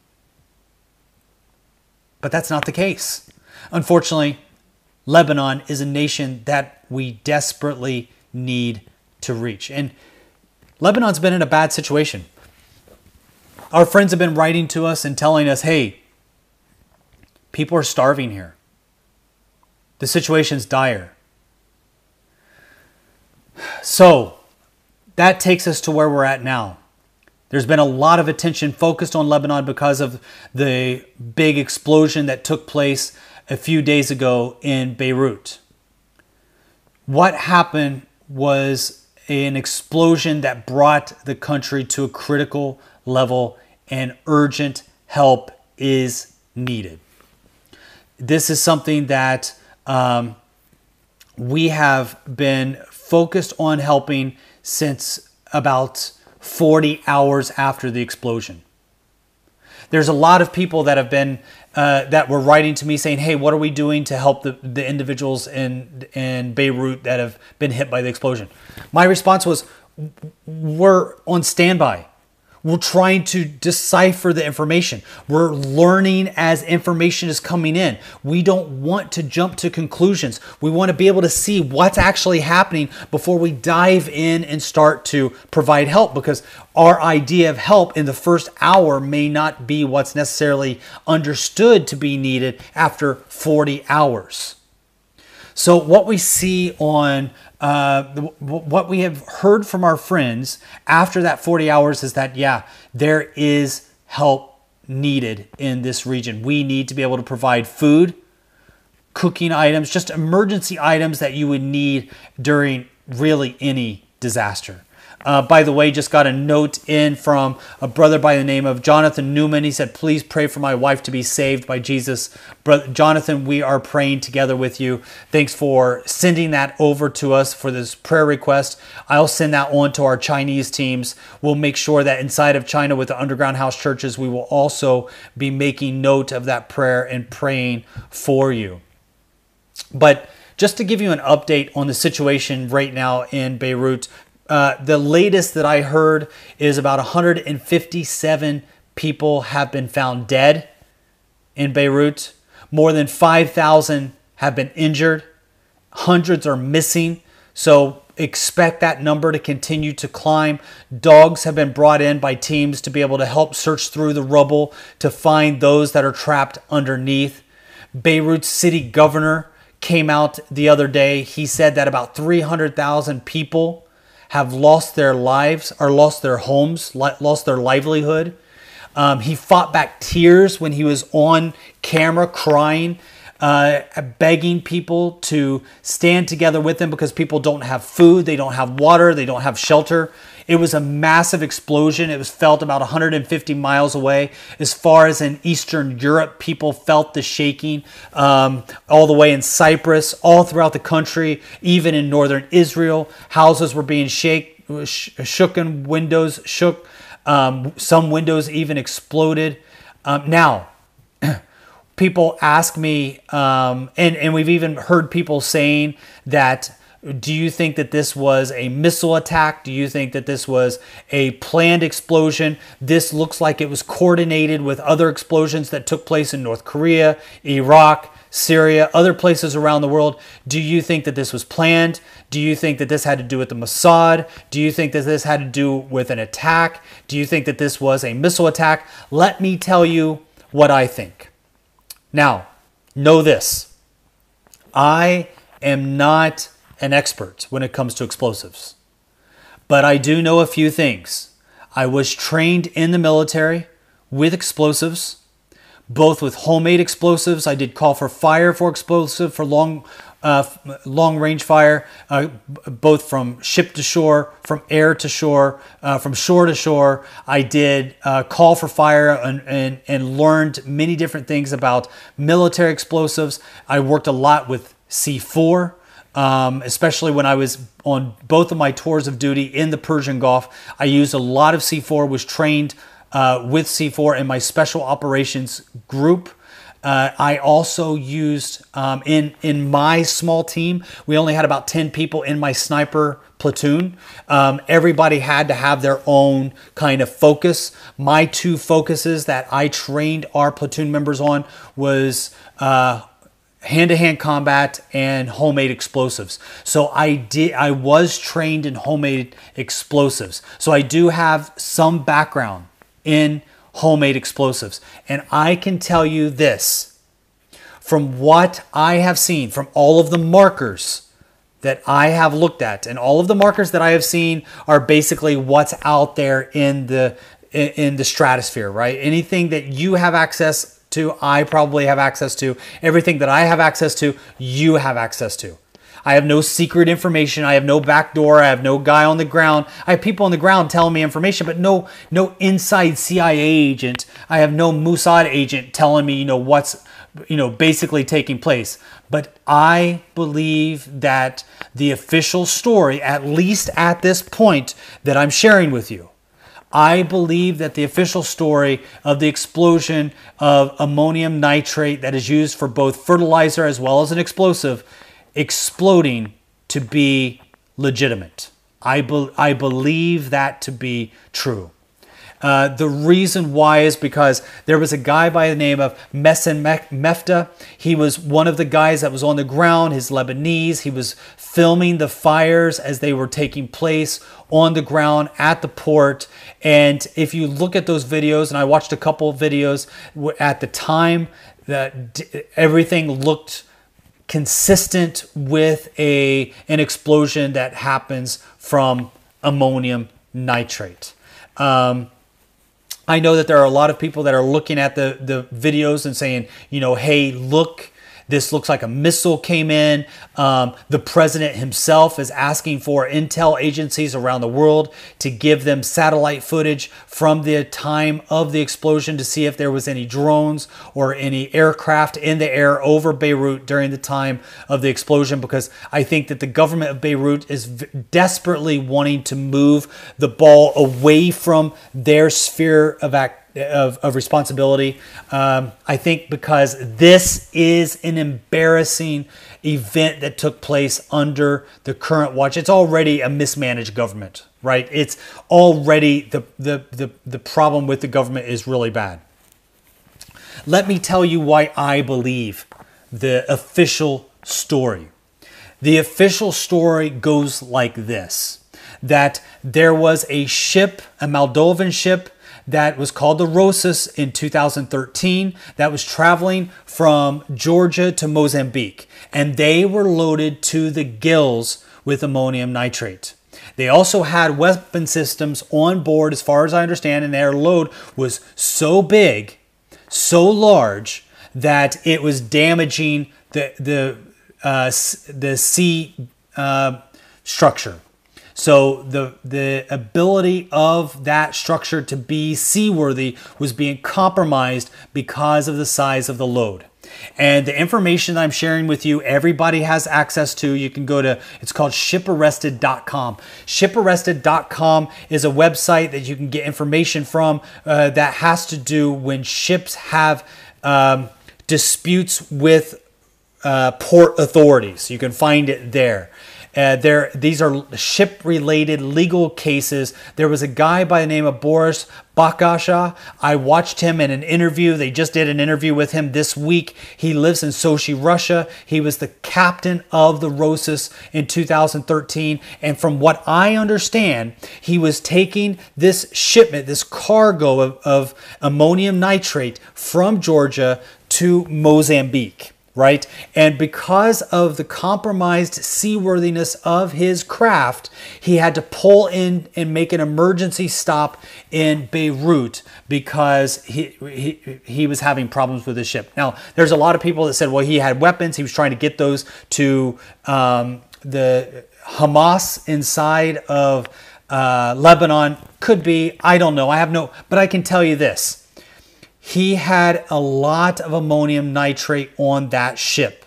But that's not the case. Unfortunately, Lebanon is a nation that we desperately need to reach. And Lebanon's been in a bad situation. Our friends have been writing to us and telling us, hey, people are starving here. The situation's dire. So that takes us to where we're at now. There's been a lot of attention focused on Lebanon because of the big explosion that took place a few days ago in Beirut. What happened was an explosion that brought the country to a critical level and urgent help is needed. This is something that um, we have been focused on helping since about 40 hours after the explosion. There's a lot of people that have been uh, that were writing to me saying, "Hey, what are we doing to help the, the individuals in in Beirut that have been hit by the explosion?" My response was, "We're on standby. We're trying to decipher the information. We're learning as information is coming in. We don't want to jump to conclusions. We want to be able to see what's actually happening before we dive in and start to provide help because our idea of help in the first hour may not be what's necessarily understood to be needed after 40 hours. So, what we see on uh, what we have heard from our friends after that 40 hours is that, yeah, there is help needed in this region. We need to be able to provide food, cooking items, just emergency items that you would need during really any disaster. Uh, by the way, just got a note in from a brother by the name of Jonathan Newman. He said, Please pray for my wife to be saved by Jesus. Brother Jonathan, we are praying together with you. Thanks for sending that over to us for this prayer request. I'll send that on to our Chinese teams. We'll make sure that inside of China with the underground house churches, we will also be making note of that prayer and praying for you. But just to give you an update on the situation right now in Beirut, uh, the latest that I heard is about 157 people have been found dead in Beirut. More than 5,000 have been injured. Hundreds are missing. So expect that number to continue to climb. Dogs have been brought in by teams to be able to help search through the rubble to find those that are trapped underneath. Beirut city governor came out the other day. He said that about 300,000 people have lost their lives or lost their homes, lost their livelihood. Um, he fought back tears when he was on camera crying, uh, begging people to stand together with him because people don't have food, they don't have water, they don't have shelter. It was a massive explosion. It was felt about 150 miles away. As far as in Eastern Europe, people felt the shaking um, all the way in Cyprus, all throughout the country, even in northern Israel. Houses were being shake, sh- shooken, windows shook. Um, some windows even exploded. Um, now, *clears throat* people ask me, um, and, and we've even heard people saying that Do you think that this was a missile attack? Do you think that this was a planned explosion? This looks like it was coordinated with other explosions that took place in North Korea, Iraq, Syria, other places around the world. Do you think that this was planned? Do you think that this had to do with the Mossad? Do you think that this had to do with an attack? Do you think that this was a missile attack? Let me tell you what I think. Now, know this I am not an expert when it comes to explosives, but I do know a few things. I was trained in the military with explosives both with homemade explosives. I did call for fire for explosive for long, uh, long range fire, uh, both from ship to shore, from air to shore, uh, from shore to shore. I did uh, call for fire and, and, and learned many different things about military explosives. I worked a lot with C4. Um, especially when I was on both of my tours of duty in the Persian Gulf, I used a lot of C4. Was trained uh, with C4 in my special operations group. Uh, I also used um, in in my small team. We only had about ten people in my sniper platoon. Um, everybody had to have their own kind of focus. My two focuses that I trained our platoon members on was uh, hand-to-hand combat and homemade explosives. So I did I was trained in homemade explosives. So I do have some background in homemade explosives. And I can tell you this from what I have seen, from all of the markers that I have looked at, and all of the markers that I have seen are basically what's out there in the in the stratosphere, right? Anything that you have access to, I probably have access to. Everything that I have access to, you have access to. I have no secret information. I have no back door. I have no guy on the ground. I have people on the ground telling me information, but no no inside CIA agent. I have no Mossad agent telling me, you know, what's you know basically taking place. But I believe that the official story, at least at this point that I'm sharing with you, I believe that the official story of the explosion of ammonium nitrate that is used for both fertilizer as well as an explosive exploding to be legitimate. I, be, I believe that to be true. Uh, the reason why is because there was a guy by the name of Mesen Mefta. He was one of the guys that was on the ground, his Lebanese. He was filming the fires as they were taking place on the ground at the port. And if you look at those videos, and I watched a couple of videos at the time, that everything looked consistent with a an explosion that happens from ammonium nitrate. Um, I know that there are a lot of people that are looking at the the videos and saying, you know, hey, look this looks like a missile came in. Um, the president himself is asking for intel agencies around the world to give them satellite footage from the time of the explosion to see if there was any drones or any aircraft in the air over Beirut during the time of the explosion because I think that the government of Beirut is v- desperately wanting to move the ball away from their sphere of activity of, of responsibility. Um, I think because this is an embarrassing event that took place under the current watch. It's already a mismanaged government, right? It's already the, the, the, the problem with the government is really bad. Let me tell you why I believe the official story. The official story goes like this that there was a ship, a Moldovan ship that was called the Rhosus in 2013 that was traveling from Georgia to Mozambique. And they were loaded to the gills with ammonium nitrate. They also had weapon systems on board, as far as I understand, and their load was so big, so large, that it was damaging the, the, uh, the sea uh, structure. So the the ability of that structure to be seaworthy was being compromised because of the size of the load. And the information that I'm sharing with you, everybody has access to. You can go to, it's called shiparrested.com. Shiparrested.com is a website that you can get information from uh, that has to do when ships have um, disputes with uh, port authorities. You can find it there. Uh, there, these are ship-related legal cases. There was a guy by the name of Boris Bakasha. I watched him in an interview. They just did an interview with him this week. He lives in Sochi, Russia. He was the captain of the Rhosus in 2013. And from what I understand, he was taking this shipment, this cargo of, of ammonium nitrate from Georgia to Mozambique right? And because of the compromised seaworthiness of his craft, he had to pull in and make an emergency stop in Beirut because he, he, he was having problems with his ship. Now, there's a lot of people that said, well, he had weapons. He was trying to get those to um, the Hamas inside of uh, Lebanon. Could be. I don't know. I have no, but I can tell you this he had a lot of ammonium nitrate on that ship.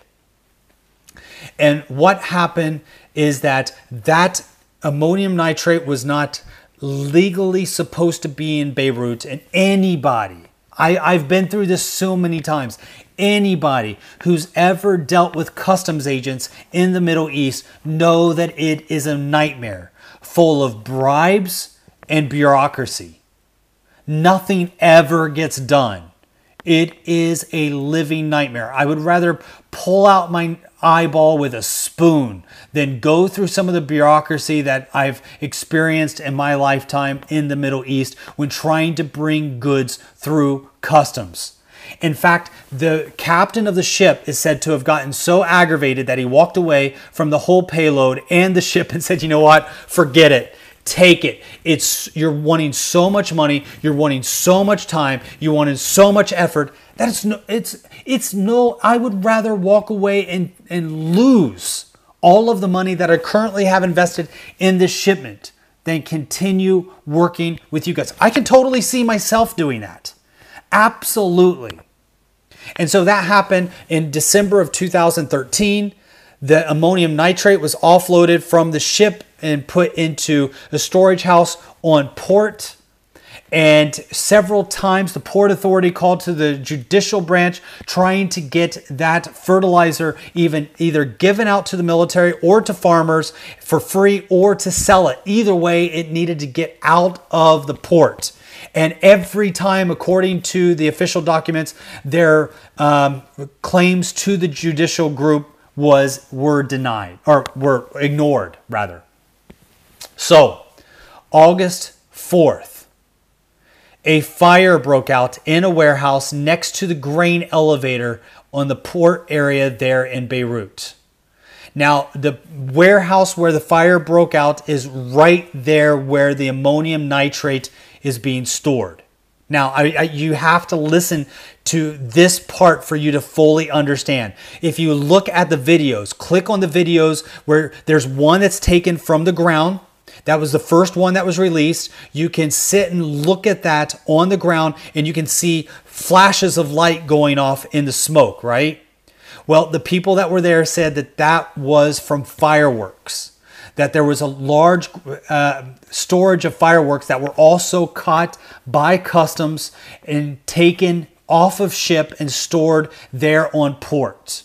And what happened is that that ammonium nitrate was not legally supposed to be in Beirut, and anybody, I, I've been through this so many times, anybody who's ever dealt with customs agents in the Middle East know that it is a nightmare full of bribes and bureaucracy nothing ever gets done. It is a living nightmare. I would rather pull out my eyeball with a spoon than go through some of the bureaucracy that I've experienced in my lifetime in the Middle East when trying to bring goods through customs. In fact, the captain of the ship is said to have gotten so aggravated that he walked away from the whole payload and the ship and said, you know what, forget it take it. It's you're wanting so much money you're wanting so much time you're wanting so much effort that it's no it's it's no i would rather walk away and and lose all of the money that i currently have invested in this shipment than continue working with you guys. I can totally see myself doing that. Absolutely. And so that happened in december of 2013 the ammonium nitrate was offloaded from the ship and put into a storage house on port. And several times the Port Authority called to the judicial branch trying to get that fertilizer even either given out to the military or to farmers for free or to sell it. Either way, it needed to get out of the port. And every time, according to the official documents, their um, claims to the judicial group was were denied or were ignored rather. So, August 4th, a fire broke out in a warehouse next to the grain elevator on the port area there in Beirut. Now, the warehouse where the fire broke out is right there where the ammonium nitrate is being stored. Now, I, I, you have to listen to this part for you to fully understand. If you look at the videos, click on the videos where there's one that's taken from the ground that was the first one that was released. You can sit and look at that on the ground and you can see flashes of light going off in the smoke, right? Well, the people that were there said that that was from fireworks, that there was a large uh, storage of fireworks that were also caught by customs and taken off of ship and stored there on port.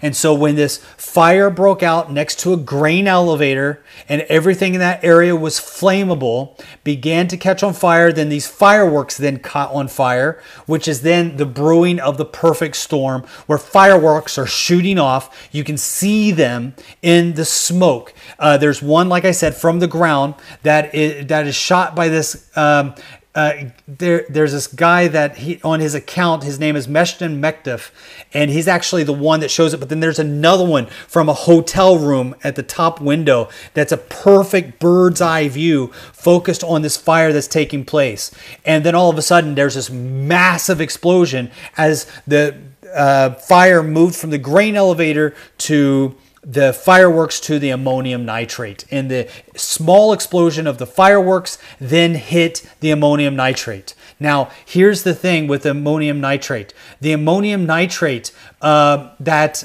And so when this fire broke out next to a grain elevator and everything in that area was flammable, began to catch on fire, then these fireworks then caught on fire, which is then the brewing of the perfect storm where fireworks are shooting off. You can see them in the smoke. Uh, there's one, like I said, from the ground that is, that is shot by this um, uh, there, there's this guy that he on his account. His name is Meshton Mekdef, and he's actually the one that shows it. But then there's another one from a hotel room at the top window that's a perfect bird's eye view, focused on this fire that's taking place. And then all of a sudden, there's this massive explosion as the uh, fire moved from the grain elevator to the fireworks to the ammonium nitrate. And the small explosion of the fireworks then hit the ammonium nitrate. Now, here's the thing with ammonium nitrate the ammonium nitrate uh, that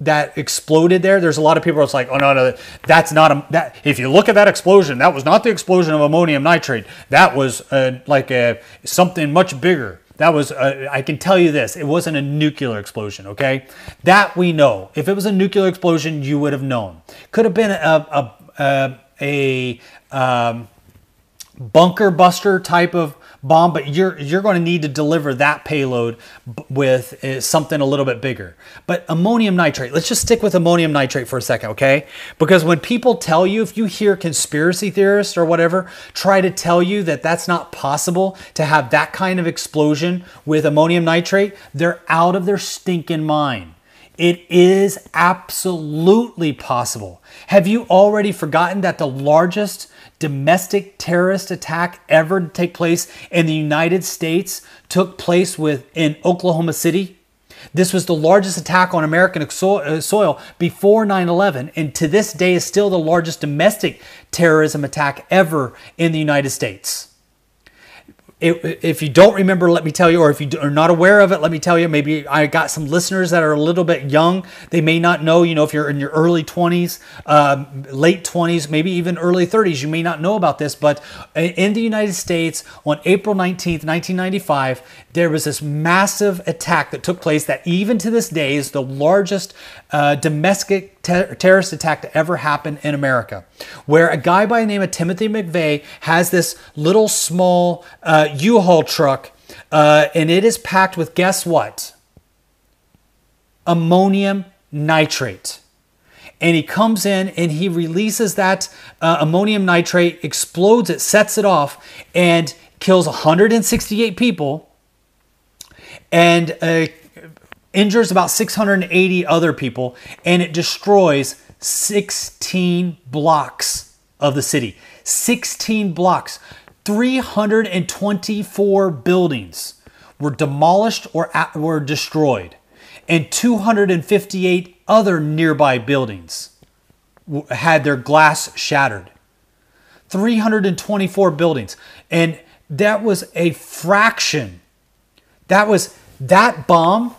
that exploded there there's a lot of people that's like oh no no that's not a that if you look at that explosion that was not the explosion of ammonium nitrate that was uh, like a something much bigger That was, uh, I can tell you this, it wasn't a nuclear explosion, okay? That we know. If it was a nuclear explosion, you would have known. Could have been a, a, a, a um, bunker buster type of bomb, but you're you're going to need to deliver that payload with uh, something a little bit bigger. But ammonium nitrate, let's just stick with ammonium nitrate for a second, okay? Because when people tell you, if you hear conspiracy theorists or whatever try to tell you that that's not possible to have that kind of explosion with ammonium nitrate, they're out of their stinking mind. It is absolutely possible. Have you already forgotten that the largest domestic terrorist attack ever to take place in the United States took place with in Oklahoma City. This was the largest attack on American uh, soil before 9 11, and to this day is still the largest domestic terrorism attack ever in the United States if you don't remember, let me tell you, or if you are not aware of it, let me tell you. Maybe I got some listeners that are a little bit young. They may not know, you know, if you're in your early 20s, um, late 20s, maybe even early 30s, you may not know about this. But in the United States, on April 19th, 1995, there was this massive attack that took place that even to this day is the largest uh, domestic ter- terrorist attack to ever happen in America, where a guy by the name of Timothy McVeigh has this little small uh, U-Haul truck, uh, and it is packed with guess what? Ammonium nitrate. And he comes in and he releases that uh, ammonium nitrate, explodes it, sets it off, and kills 168 people and uh, injures about 680 other people, and it destroys 16 blocks of the city. 16 blocks. 324 buildings were demolished or were destroyed, and 258 other nearby buildings had their glass shattered. 324 buildings. And that was a fraction that was that bomb.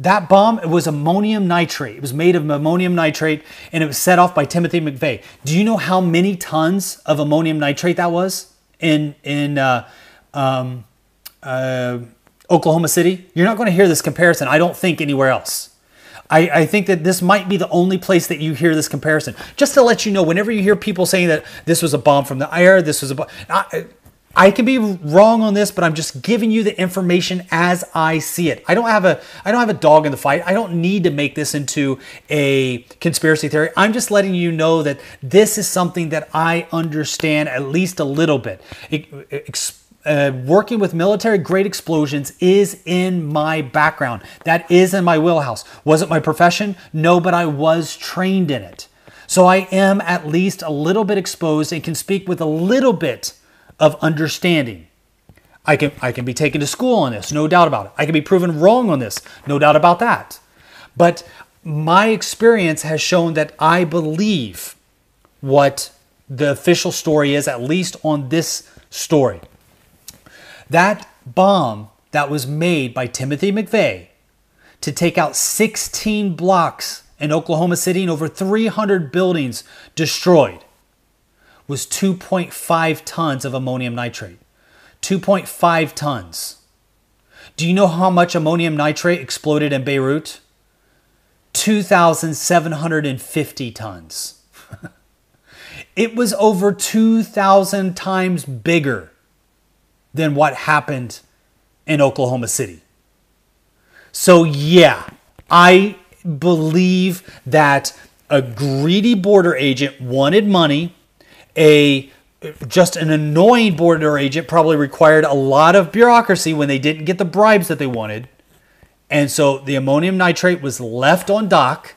That bomb was ammonium nitrate. It was made of ammonium nitrate and it was set off by Timothy McVeigh. Do you know how many tons of ammonium nitrate that was in in uh, um, uh, Oklahoma City? You're not going to hear this comparison. I don't think anywhere else. I, I, think that this might be the only place that you hear this comparison. Just to let you know, whenever you hear people saying that this was a bomb from the air, this was a bomb, can be wrong on this, but I'm just giving you the information as I see it. I don't have a I don't have a dog in the fight. I don't need to make this into a conspiracy theory. I'm just letting you know that this is something that I understand at least a little bit. It, uh, working with military grade explosions is in my background. That is in my wheelhouse. Was it my profession? No, but I was trained in it. So I am at least a little bit exposed and can speak with a little bit of understanding. I can, I can be taken to school on this, no doubt about it. I can be proven wrong on this, no doubt about that. But my experience has shown that I believe what the official story is, at least on this story. That bomb that was made by Timothy McVeigh to take out 16 blocks in Oklahoma City and over 300 buildings destroyed was 2.5 tons of ammonium nitrate. 2.5 tons. Do you know how much ammonium nitrate exploded in Beirut? 2,750 tons. *laughs* it was over 2,000 times bigger than what happened in Oklahoma City. So, yeah, I believe that a greedy border agent wanted money a just an annoying border agent probably required a lot of bureaucracy when they didn't get the bribes that they wanted. And so the ammonium nitrate was left on dock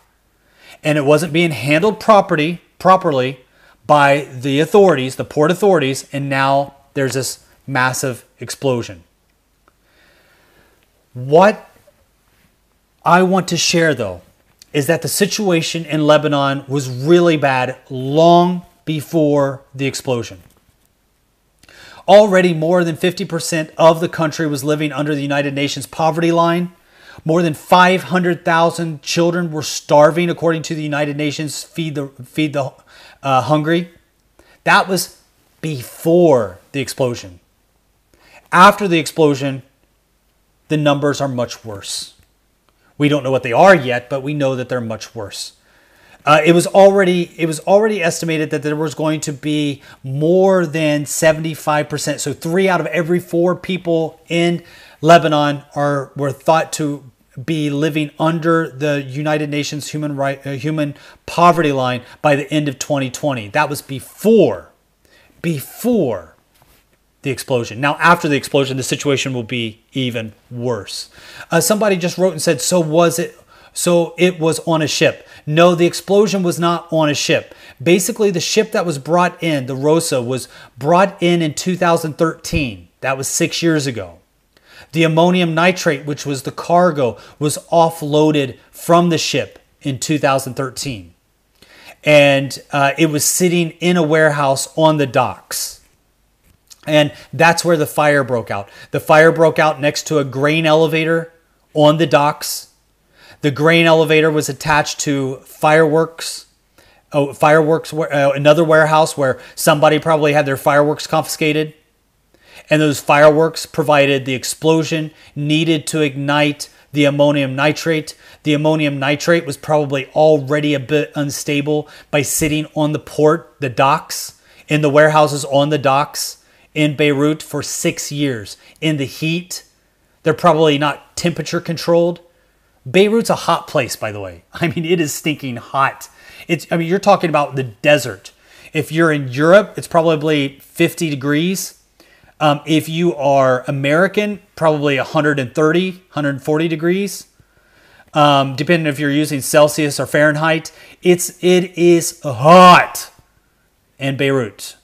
and it wasn't being handled property, properly by the authorities, the port authorities, and now there's this massive explosion. What I want to share though is that the situation in Lebanon was really bad long before the explosion. Already, more than 50% of the country was living under the United Nations poverty line. More than 500,000 children were starving, according to the United Nations Feed the, Feed the uh, Hungry. That was before the explosion. After the explosion, the numbers are much worse. We don't know what they are yet, but we know that they're much worse. Uh, it was already it was already estimated that there was going to be more than 75%. So three out of every four people in Lebanon are were thought to be living under the United Nations human right uh, human poverty line by the end of 2020. That was before before the explosion. Now, after the explosion, the situation will be even worse. Uh, somebody just wrote and said, "So was it? So it was on a ship?" No, the explosion was not on a ship. Basically, the ship that was brought in, the Rhosus, was brought in in 2013. That was six years ago. The ammonium nitrate, which was the cargo, was offloaded from the ship in 2013. And uh, it was sitting in a warehouse on the docks. And that's where the fire broke out. The fire broke out next to a grain elevator on the docks. The grain elevator was attached to fireworks. Oh, fireworks, uh, another warehouse where somebody probably had their fireworks confiscated. And those fireworks provided the explosion needed to ignite the ammonium nitrate. The ammonium nitrate was probably already a bit unstable by sitting on the port, the docks, in the warehouses on the docks in Beirut for six years in the heat. They're probably not temperature controlled. Beirut's a hot place, by the way. *laughs* I mean, it is stinking hot. It's, I mean, you're talking about the desert. If you're in Europe, it's probably 50 degrees. Um, if you are American, probably 130, 140 degrees. Um, depending if you're using Celsius or Fahrenheit, it's it is hot in Beirut.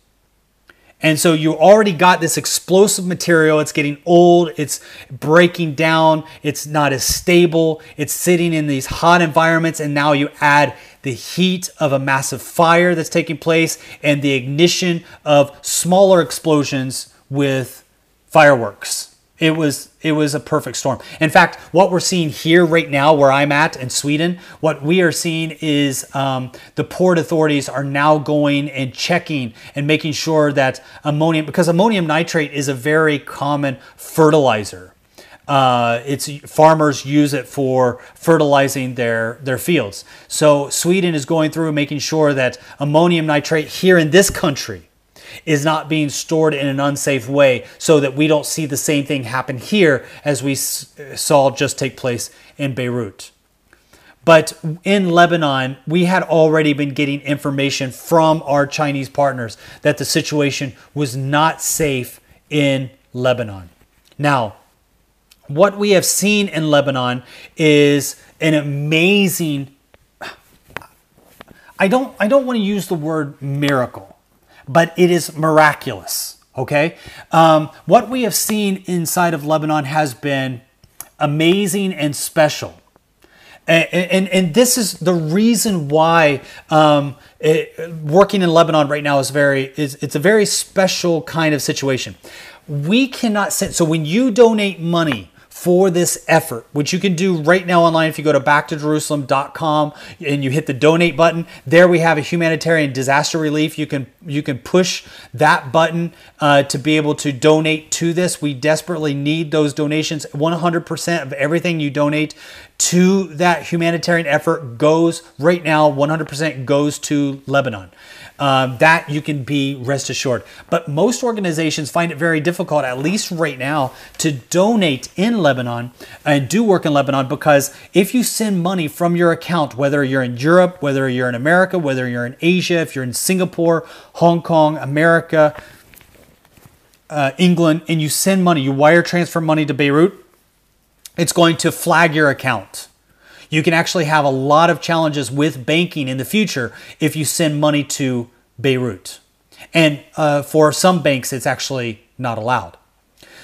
And so you already got this explosive material. It's getting old. It's breaking down. It's not as stable. It's sitting in these hot environments. And now you add the heat of a massive fire that's taking place and the ignition of smaller explosions with fireworks. It was it was a perfect storm. In fact, what we're seeing here right now, where I'm at in Sweden, what we are seeing is um, the port authorities are now going and checking and making sure that ammonium, because ammonium nitrate is a very common fertilizer. Uh, it's farmers use it for fertilizing their their fields. So Sweden is going through making sure that ammonium nitrate here in this country is not being stored in an unsafe way so that we don't see the same thing happen here as we saw just take place in Beirut. But in Lebanon, we had already been getting information from our Chinese partners that the situation was not safe in Lebanon. Now, what we have seen in Lebanon is an amazing I don't I don't want to use the word miracle but it is miraculous. Okay? Um, what we have seen inside of Lebanon has been amazing and special. And, and, and this is the reason why um, it, working in Lebanon right now is very is it's a very special kind of situation. We cannot send so when you donate money for this effort, which you can do right now online if you go to backtojerusalem.com and you hit the donate button. There we have a humanitarian disaster relief. You can you can push that button uh, to be able to donate to this. We desperately need those donations. 100% of everything you donate to that humanitarian effort goes right now. 100% goes to Lebanon um, that you can be rest assured. But most organizations find it very difficult, at least right now, to donate in Lebanon and do work in Lebanon because if you send money from your account, whether you're in Europe, whether you're in America, whether you're in Asia, if you're in Singapore, Hong Kong, America, uh, England, and you send money, you wire transfer money to Beirut, it's going to flag your account. You can actually have a lot of challenges with banking in the future if you send money to Beirut. And uh, for some banks, it's actually not allowed.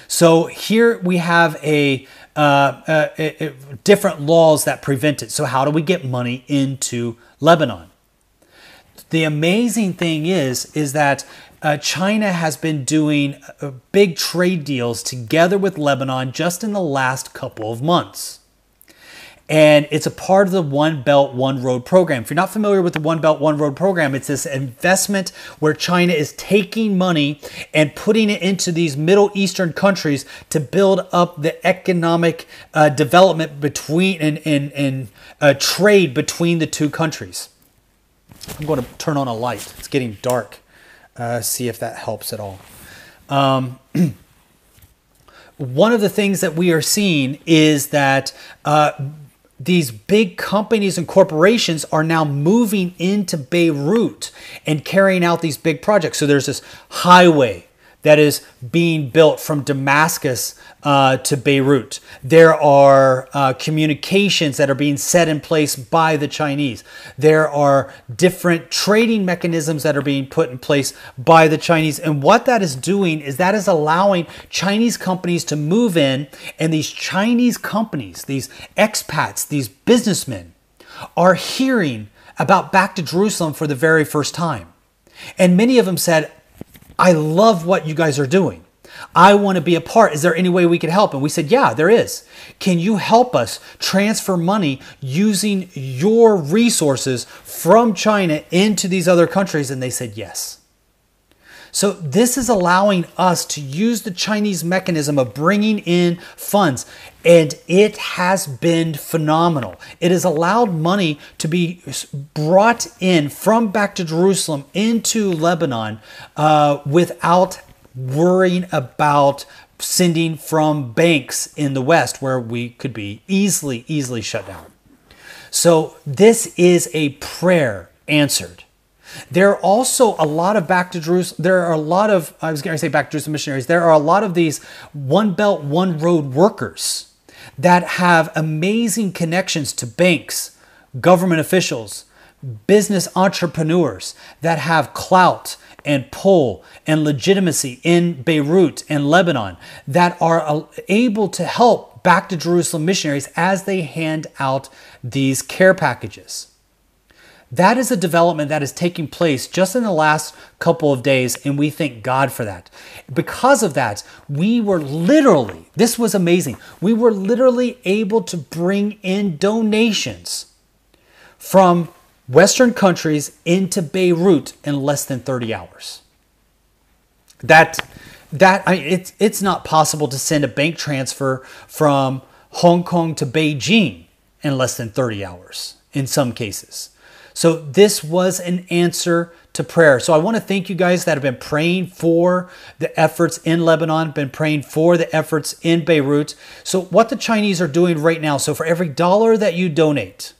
So here we have a, uh, a, a, different laws that prevent it. So how do we get money into Lebanon? The amazing thing is, is that uh, China has been doing uh, big trade deals together with Lebanon just in the last couple of months. and it's a part of the One Belt, One Road program. If you're not familiar with the One Belt, One Road program, it's this investment where China is taking money and putting it into these Middle Eastern countries to build up the economic uh, development between and, and, and uh, trade between the two countries. I'm going to turn on a light. It's getting dark. Uh, see if that helps at all. Um, *clears throat* one of the things that we are seeing is that uh, these big companies and corporations are now moving into Beirut and carrying out these big projects. So there's this highway that is being built from Damascus uh, to Beirut. There are uh, communications that are being set in place by the Chinese. There are different trading mechanisms that are being put in place by the Chinese. And what that is doing is that is allowing Chinese companies to move in, and these Chinese companies, these expats, these businessmen, are hearing about back to Jerusalem for the very first time. And many of them said, I love what you guys are doing. I want to be a part. Is there any way we could help? And we said, Yeah, there is. Can you help us transfer money using your resources from China into these other countries? And they said, Yes. So, this is allowing us to use the Chinese mechanism of bringing in funds, and it has been phenomenal. It has allowed money to be brought in from back to Jerusalem into Lebanon uh, without worrying about sending from banks in the West where we could be easily, easily shut down. So, this is a prayer answered. There are also a lot of back to Jerusalem. There are a lot of, I was going to say back to Jerusalem missionaries. There are a lot of these one belt, one road workers that have amazing connections to banks, government officials, business entrepreneurs that have clout and pull and legitimacy in Beirut and Lebanon that are able to help back to Jerusalem missionaries as they hand out these care packages. That is a development that is taking place just in the last couple of days, and we thank God for that. Because of that, we were literally, this was amazing, we were literally able to bring in donations from Western countries into Beirut in less than 30 hours. That that I, it's it's not possible to send a bank transfer from Hong Kong to Beijing in less than 30 hours in some cases. So this was an answer to prayer. So I want to thank you guys that have been praying for the efforts in Lebanon, been praying for the efforts in Beirut. So what the Chinese are doing right now, so for every dollar that you donate,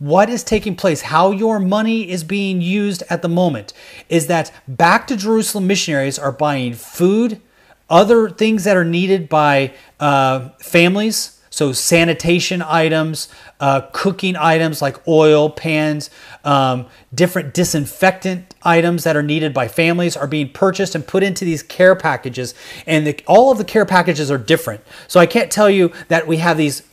what is taking place, how your money is being used at the moment, is that back to Jerusalem missionaries are buying food, other things that are needed by uh, families, so sanitation items, uh, cooking items like oil, pans, um, different disinfectant items that are needed by families are being purchased and put into these care packages. And the, all of the care packages are different. So I can't tell you that we have these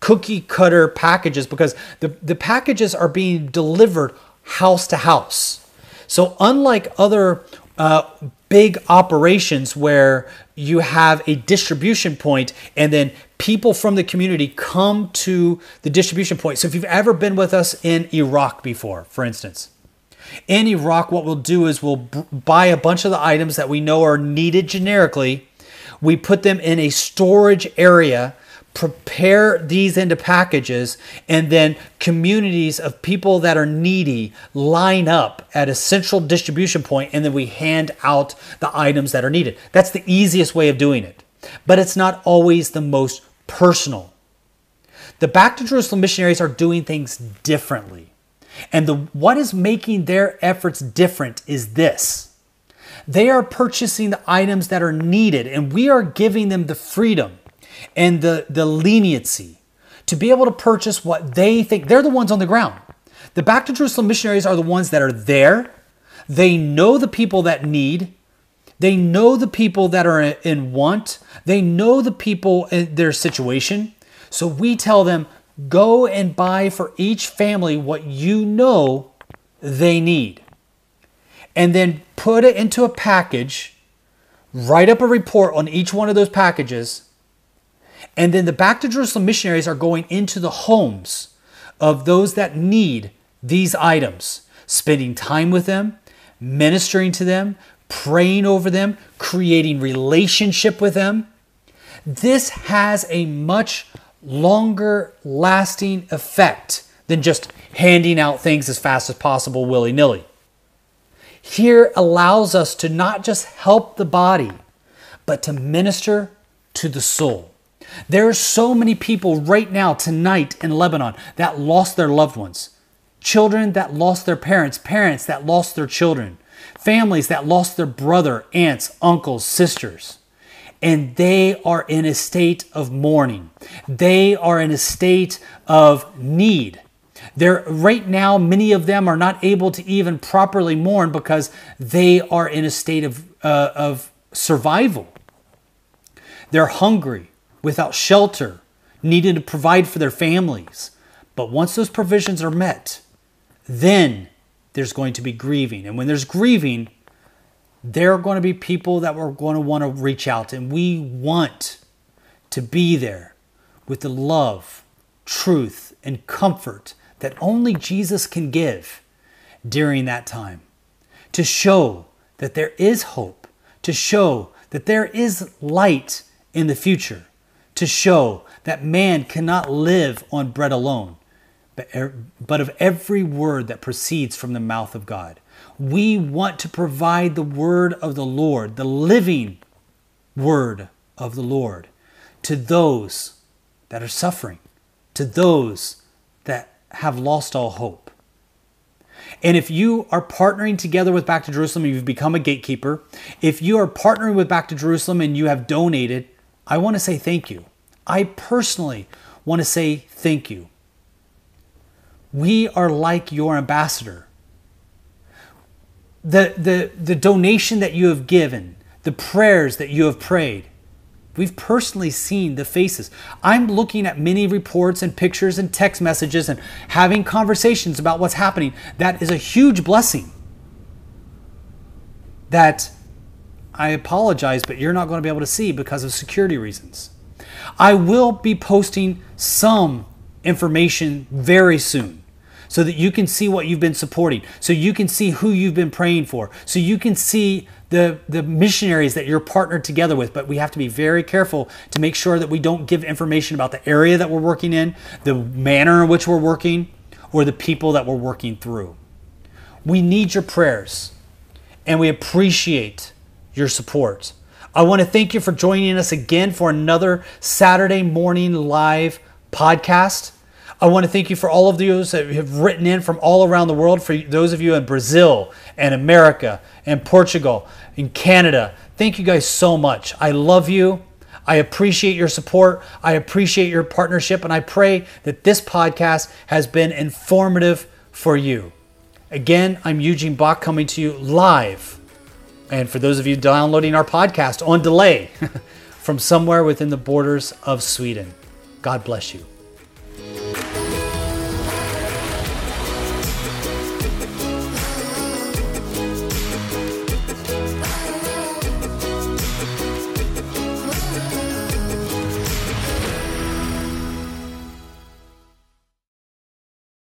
cookie cutter packages because the, the packages are being delivered house to house. So unlike other uh, big operations where you have a distribution point and then people from the community come to the distribution point. So if you've ever been with us in Iraq before, for instance, in Iraq, what we'll do is we'll b- buy a bunch of the items that we know are needed generically. We put them in a storage area prepare these into packages and then communities of people that are needy line up at a central distribution point and then we hand out the items that are needed that's the easiest way of doing it but it's not always the most personal the back to jerusalem missionaries are doing things differently and the what is making their efforts different is this they are purchasing the items that are needed and we are giving them the freedom and the, the leniency to be able to purchase what they think. They're the ones on the ground. The Back to Jerusalem missionaries are the ones that are there. They know the people that need. They know the people that are in want. They know the people in their situation. So we tell them go and buy for each family what you know they need. And then put it into a package, write up a report on each one of those packages, And then the Back to Jerusalem missionaries are going into the homes of those that need these items, spending time with them, ministering to them, praying over them, creating relationship with them. This has a much longer lasting effect than just handing out things as fast as possible willy nilly. Here allows us to not just help the body, but to minister to the soul. There are so many people right now, tonight in Lebanon, that lost their loved ones. Children that lost their parents, parents that lost their children, families that lost their brother, aunts, uncles, sisters. And they are in a state of mourning. They are in a state of need. They're right now, many of them are not able to even properly mourn because they are in a state of, uh, of survival. They're hungry, without shelter, needing to provide for their families. But once those provisions are met, then there's going to be grieving. And when there's grieving, there are going to be people that we're going to want to reach out. And we want to be there with the love, truth, and comfort that only Jesus can give during that time. To show that there is hope, to show that there is light in the future, to show that man cannot live on bread alone, but, er, but of every word that proceeds from the mouth of God. We want to provide the word of the Lord, the living word of the Lord, to those that are suffering, to those that have lost all hope. And if you are partnering together with Back to Jerusalem you've become a gatekeeper, if you are partnering with Back to Jerusalem and you have donated, I want to say thank you. I personally want to say thank you. We are like your ambassador. The, the, the donation that you have given, the prayers that you have prayed, We've personally seen the faces. I'm looking at many reports and pictures and text messages and having conversations about what's happening. That is a huge blessing. That I apologize, but you're not going to be able to see because of security reasons. I will be posting some information very soon so that you can see what you've been supporting, so you can see who you've been praying for, so you can see the, the missionaries that you're partnered together with. But we have to be very careful to make sure that we don't give information about the area that we're working in, the manner in which we're working, or the people that we're working through. We need your prayers and we appreciate your support. I want to thank you for joining us again for another Saturday morning live podcast. I want to thank you for all of those that have written in from all around the world, for those of you in Brazil and America and Portugal and Canada. Thank you guys so much. I love you. I appreciate your support. I appreciate your partnership. And I pray that this podcast has been informative for you. Again, I'm Eugene Bach coming to you live. And for those of you downloading our podcast on delay *laughs* from somewhere within the borders of Sweden, God bless you. Bye.